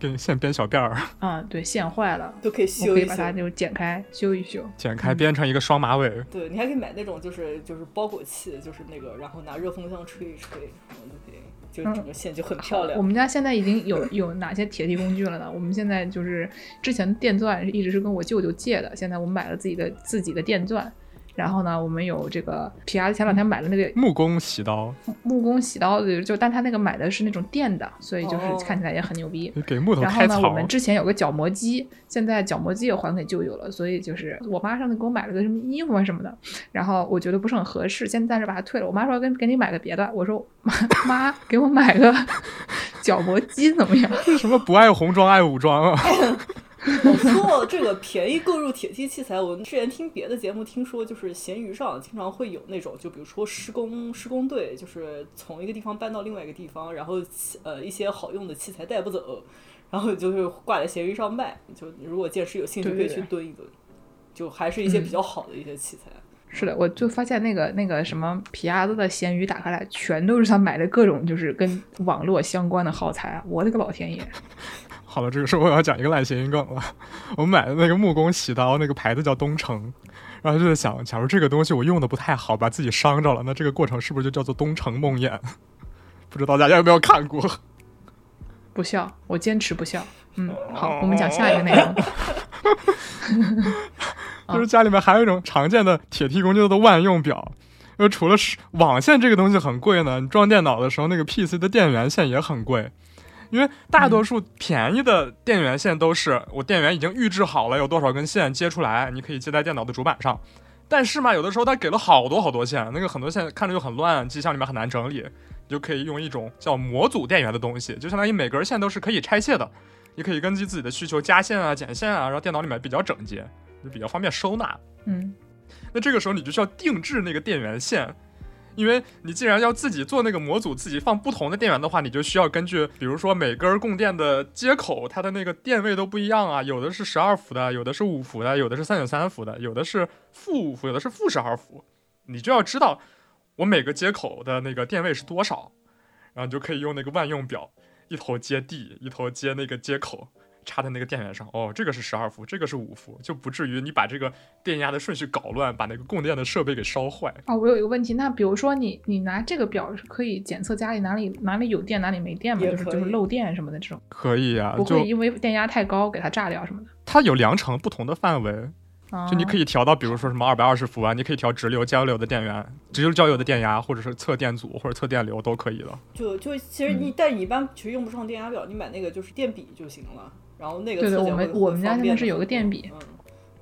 跟线编小辫儿。啊，对，线坏了都可以修一修，可以把它就剪开修一修，剪开编成一个双马尾。对，你还可以买那种就是就是包裹器，就是那个，然后拿热风枪吹一吹，然后就可以。就整个线就很漂亮。我们家现在已经有有哪些铁地工具了呢？我们现在就是之前电钻一直是跟我舅舅借的，现在我们买了自己的自己的电钻。然后呢，我们有这个皮亚前两天买了那个木工洗刀，木工洗刀的就但他那个买的是那种电的，所以就是看起来也很牛逼。给木头然后呢，我们之前有个角磨机，现在角磨机也还给舅舅了，所以就是我妈上次给我买了个什么衣服啊什么的，然后我觉得不是很合适，现在暂时把它退了。我妈说跟给你买个别的，我说妈妈给我买个 角磨机怎么样？什么不爱红装爱武装啊？说这个便宜购入铁器器材，我之前听别的节目听说，就是闲鱼上经常会有那种，就比如说施工施工队，就是从一个地方搬到另外一个地方，然后呃一些好用的器材带不走，然后就是挂在闲鱼上卖。就如果剑师有兴趣，可以去蹲一蹲，就还是一些比较好的一些器材。是的，我就发现那个那个什么皮亚子的闲鱼打开来，全都是他买的各种就是跟网络相关的耗材啊！我的个老天爷！好了，这个时候我要讲一个烂谐音梗了。我们买的那个木工洗刀，那个牌子叫东城，然后就在想，假如这个东西我用的不太好，把自己伤着了，那这个过程是不是就叫做东城梦魇？不知道大家有没有看过？不笑，我坚持不笑。嗯，好，我们讲下一个内容。就是家里面还有一种常见的铁梯工具，叫做万用表。因为除了是网线这个东西很贵呢，你装电脑的时候，那个 PC 的电源线也很贵。因为大多数便宜的电源线都是我电源已经预制好了，有多少根线接出来，你可以接在电脑的主板上。但是嘛，有的时候它给了好多好多线，那个很多线看着就很乱，机箱里面很难整理。你就可以用一种叫模组电源的东西，就相当于每根线都是可以拆卸的，你可以根据自己的需求加线啊、减线啊，然后电脑里面比较整洁，就比较方便收纳。嗯，那这个时候你就需要定制那个电源线，因为你既然要自己做那个模组，自己放不同的电源的话，你就需要根据，比如说每根供电的接口，它的那个电位都不一样啊，有的是十二伏的，有的是五伏的，有的是三点三伏的，有的是负五伏，有的是负十二伏，你就要知道我每个接口的那个电位是多少，然后你就可以用那个万用表，一头接地，一头接那个接口。插在那个电源上，哦，这个是十二伏，这个是五伏，就不至于你把这个电压的顺序搞乱，把那个供电的设备给烧坏。啊，我有一个问题，那比如说你你拿这个表是可以检测家里哪里哪里有电，哪里没电吗？就是就是漏电什么的这种，可以啊、就不会因为电压太高给它炸掉什么的。它有量程不同的范围，就你可以以调到，比如说什么二百二十伏啊，你可以调直流、交流的电源，直流交流的电压，或者是测电阻或者测电流都可以的。就就其实你，但你一般其实用不上电压表，你买那个就是电笔就行了。然后那个对对我们我们家现在是有个电笔嗯，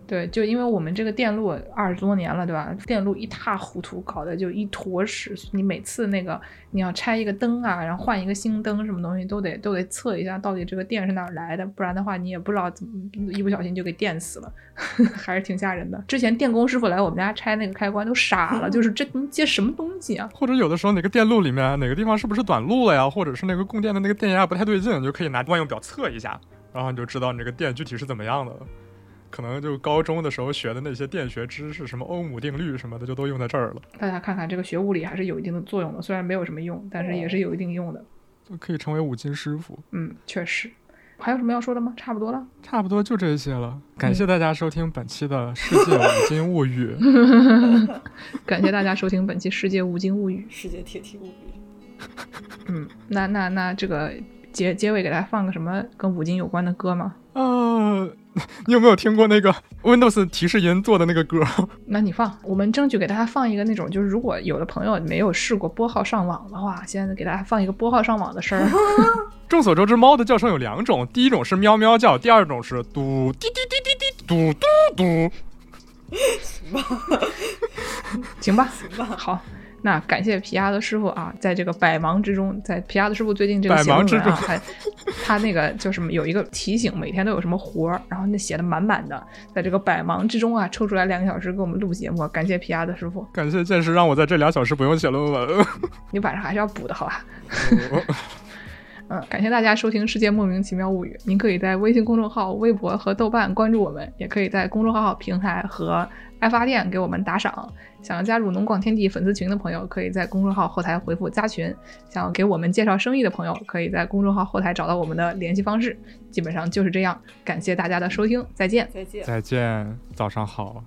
对，就因为我们这个电路二十多年了，对吧？电路一塌糊涂，搞得就一坨屎。你每次那个你要拆一个灯啊，然后换一个新灯，什么东西都得都得测一下，到底这个电是哪儿来的，不然的话你也不知道怎么一不小心就给电死了，还是挺吓人的。之前电工师傅来我们家拆那个开关都傻了，就是这能接什么东西啊？或者有的时候哪个电路里面哪个地方是不是短路了呀，或者是那个供电的那个电压不太对劲，你就可以拿万用表测一下，然后你就知道你这个电具体是怎么样的了。可能就高中的时候学的那些电学知识，什么欧姆定律什么的，就都用在这儿了，大家看看这个学物理还是有一定的作用的，虽然没有什么用，但是也是有一定用的。就可以成为五金师傅。嗯，确实。还有什么要说的吗？差不多了。差不多就这些了，感谢大家收听本期的《世界五金物语》。感谢大家收听本期《世界五金物语》。世界铁蹄物语。嗯，那那那这个结结尾给大家放个什么跟五金有关的歌吗？呃，你有没有听过那个 Windows 提示音做的那个歌？那你放，我们争取给大家放一个那种，就是如果有的朋友没有试过拨号上网的话，现在给大家放一个拨号上网的声儿。众所周知，猫的叫声有两种，第一种是喵喵叫，第二种是嘟滴滴滴滴滴嘟嘟嘟。行吧，行吧，好。那感谢皮亚德师傅啊，在这个百忙之中，在皮亚德师傅最近这个百写论文啊，忙之中还 他那个就什么有一个提醒，每天都有什么活儿，然后那写的满满的，在这个百忙之中啊，抽出来两个小时给我们录节目，感谢皮亚德师傅，感谢剑师让我在这俩小时不用写论文。你晚上还是要补的好吧？嗯，感谢大家收听《世界莫名其妙物语》。您可以在微信公众号、微博和豆瓣关注我们，也可以在公众号平台和爱发电给我们打赏。想要加入农广天地粉丝群的朋友，可以在公众号后台回复“加群”。想要给我们介绍生意的朋友，可以在公众号后台找到我们的联系方式。基本上就是这样，感谢大家的收听，再见。再见。再见，早上好。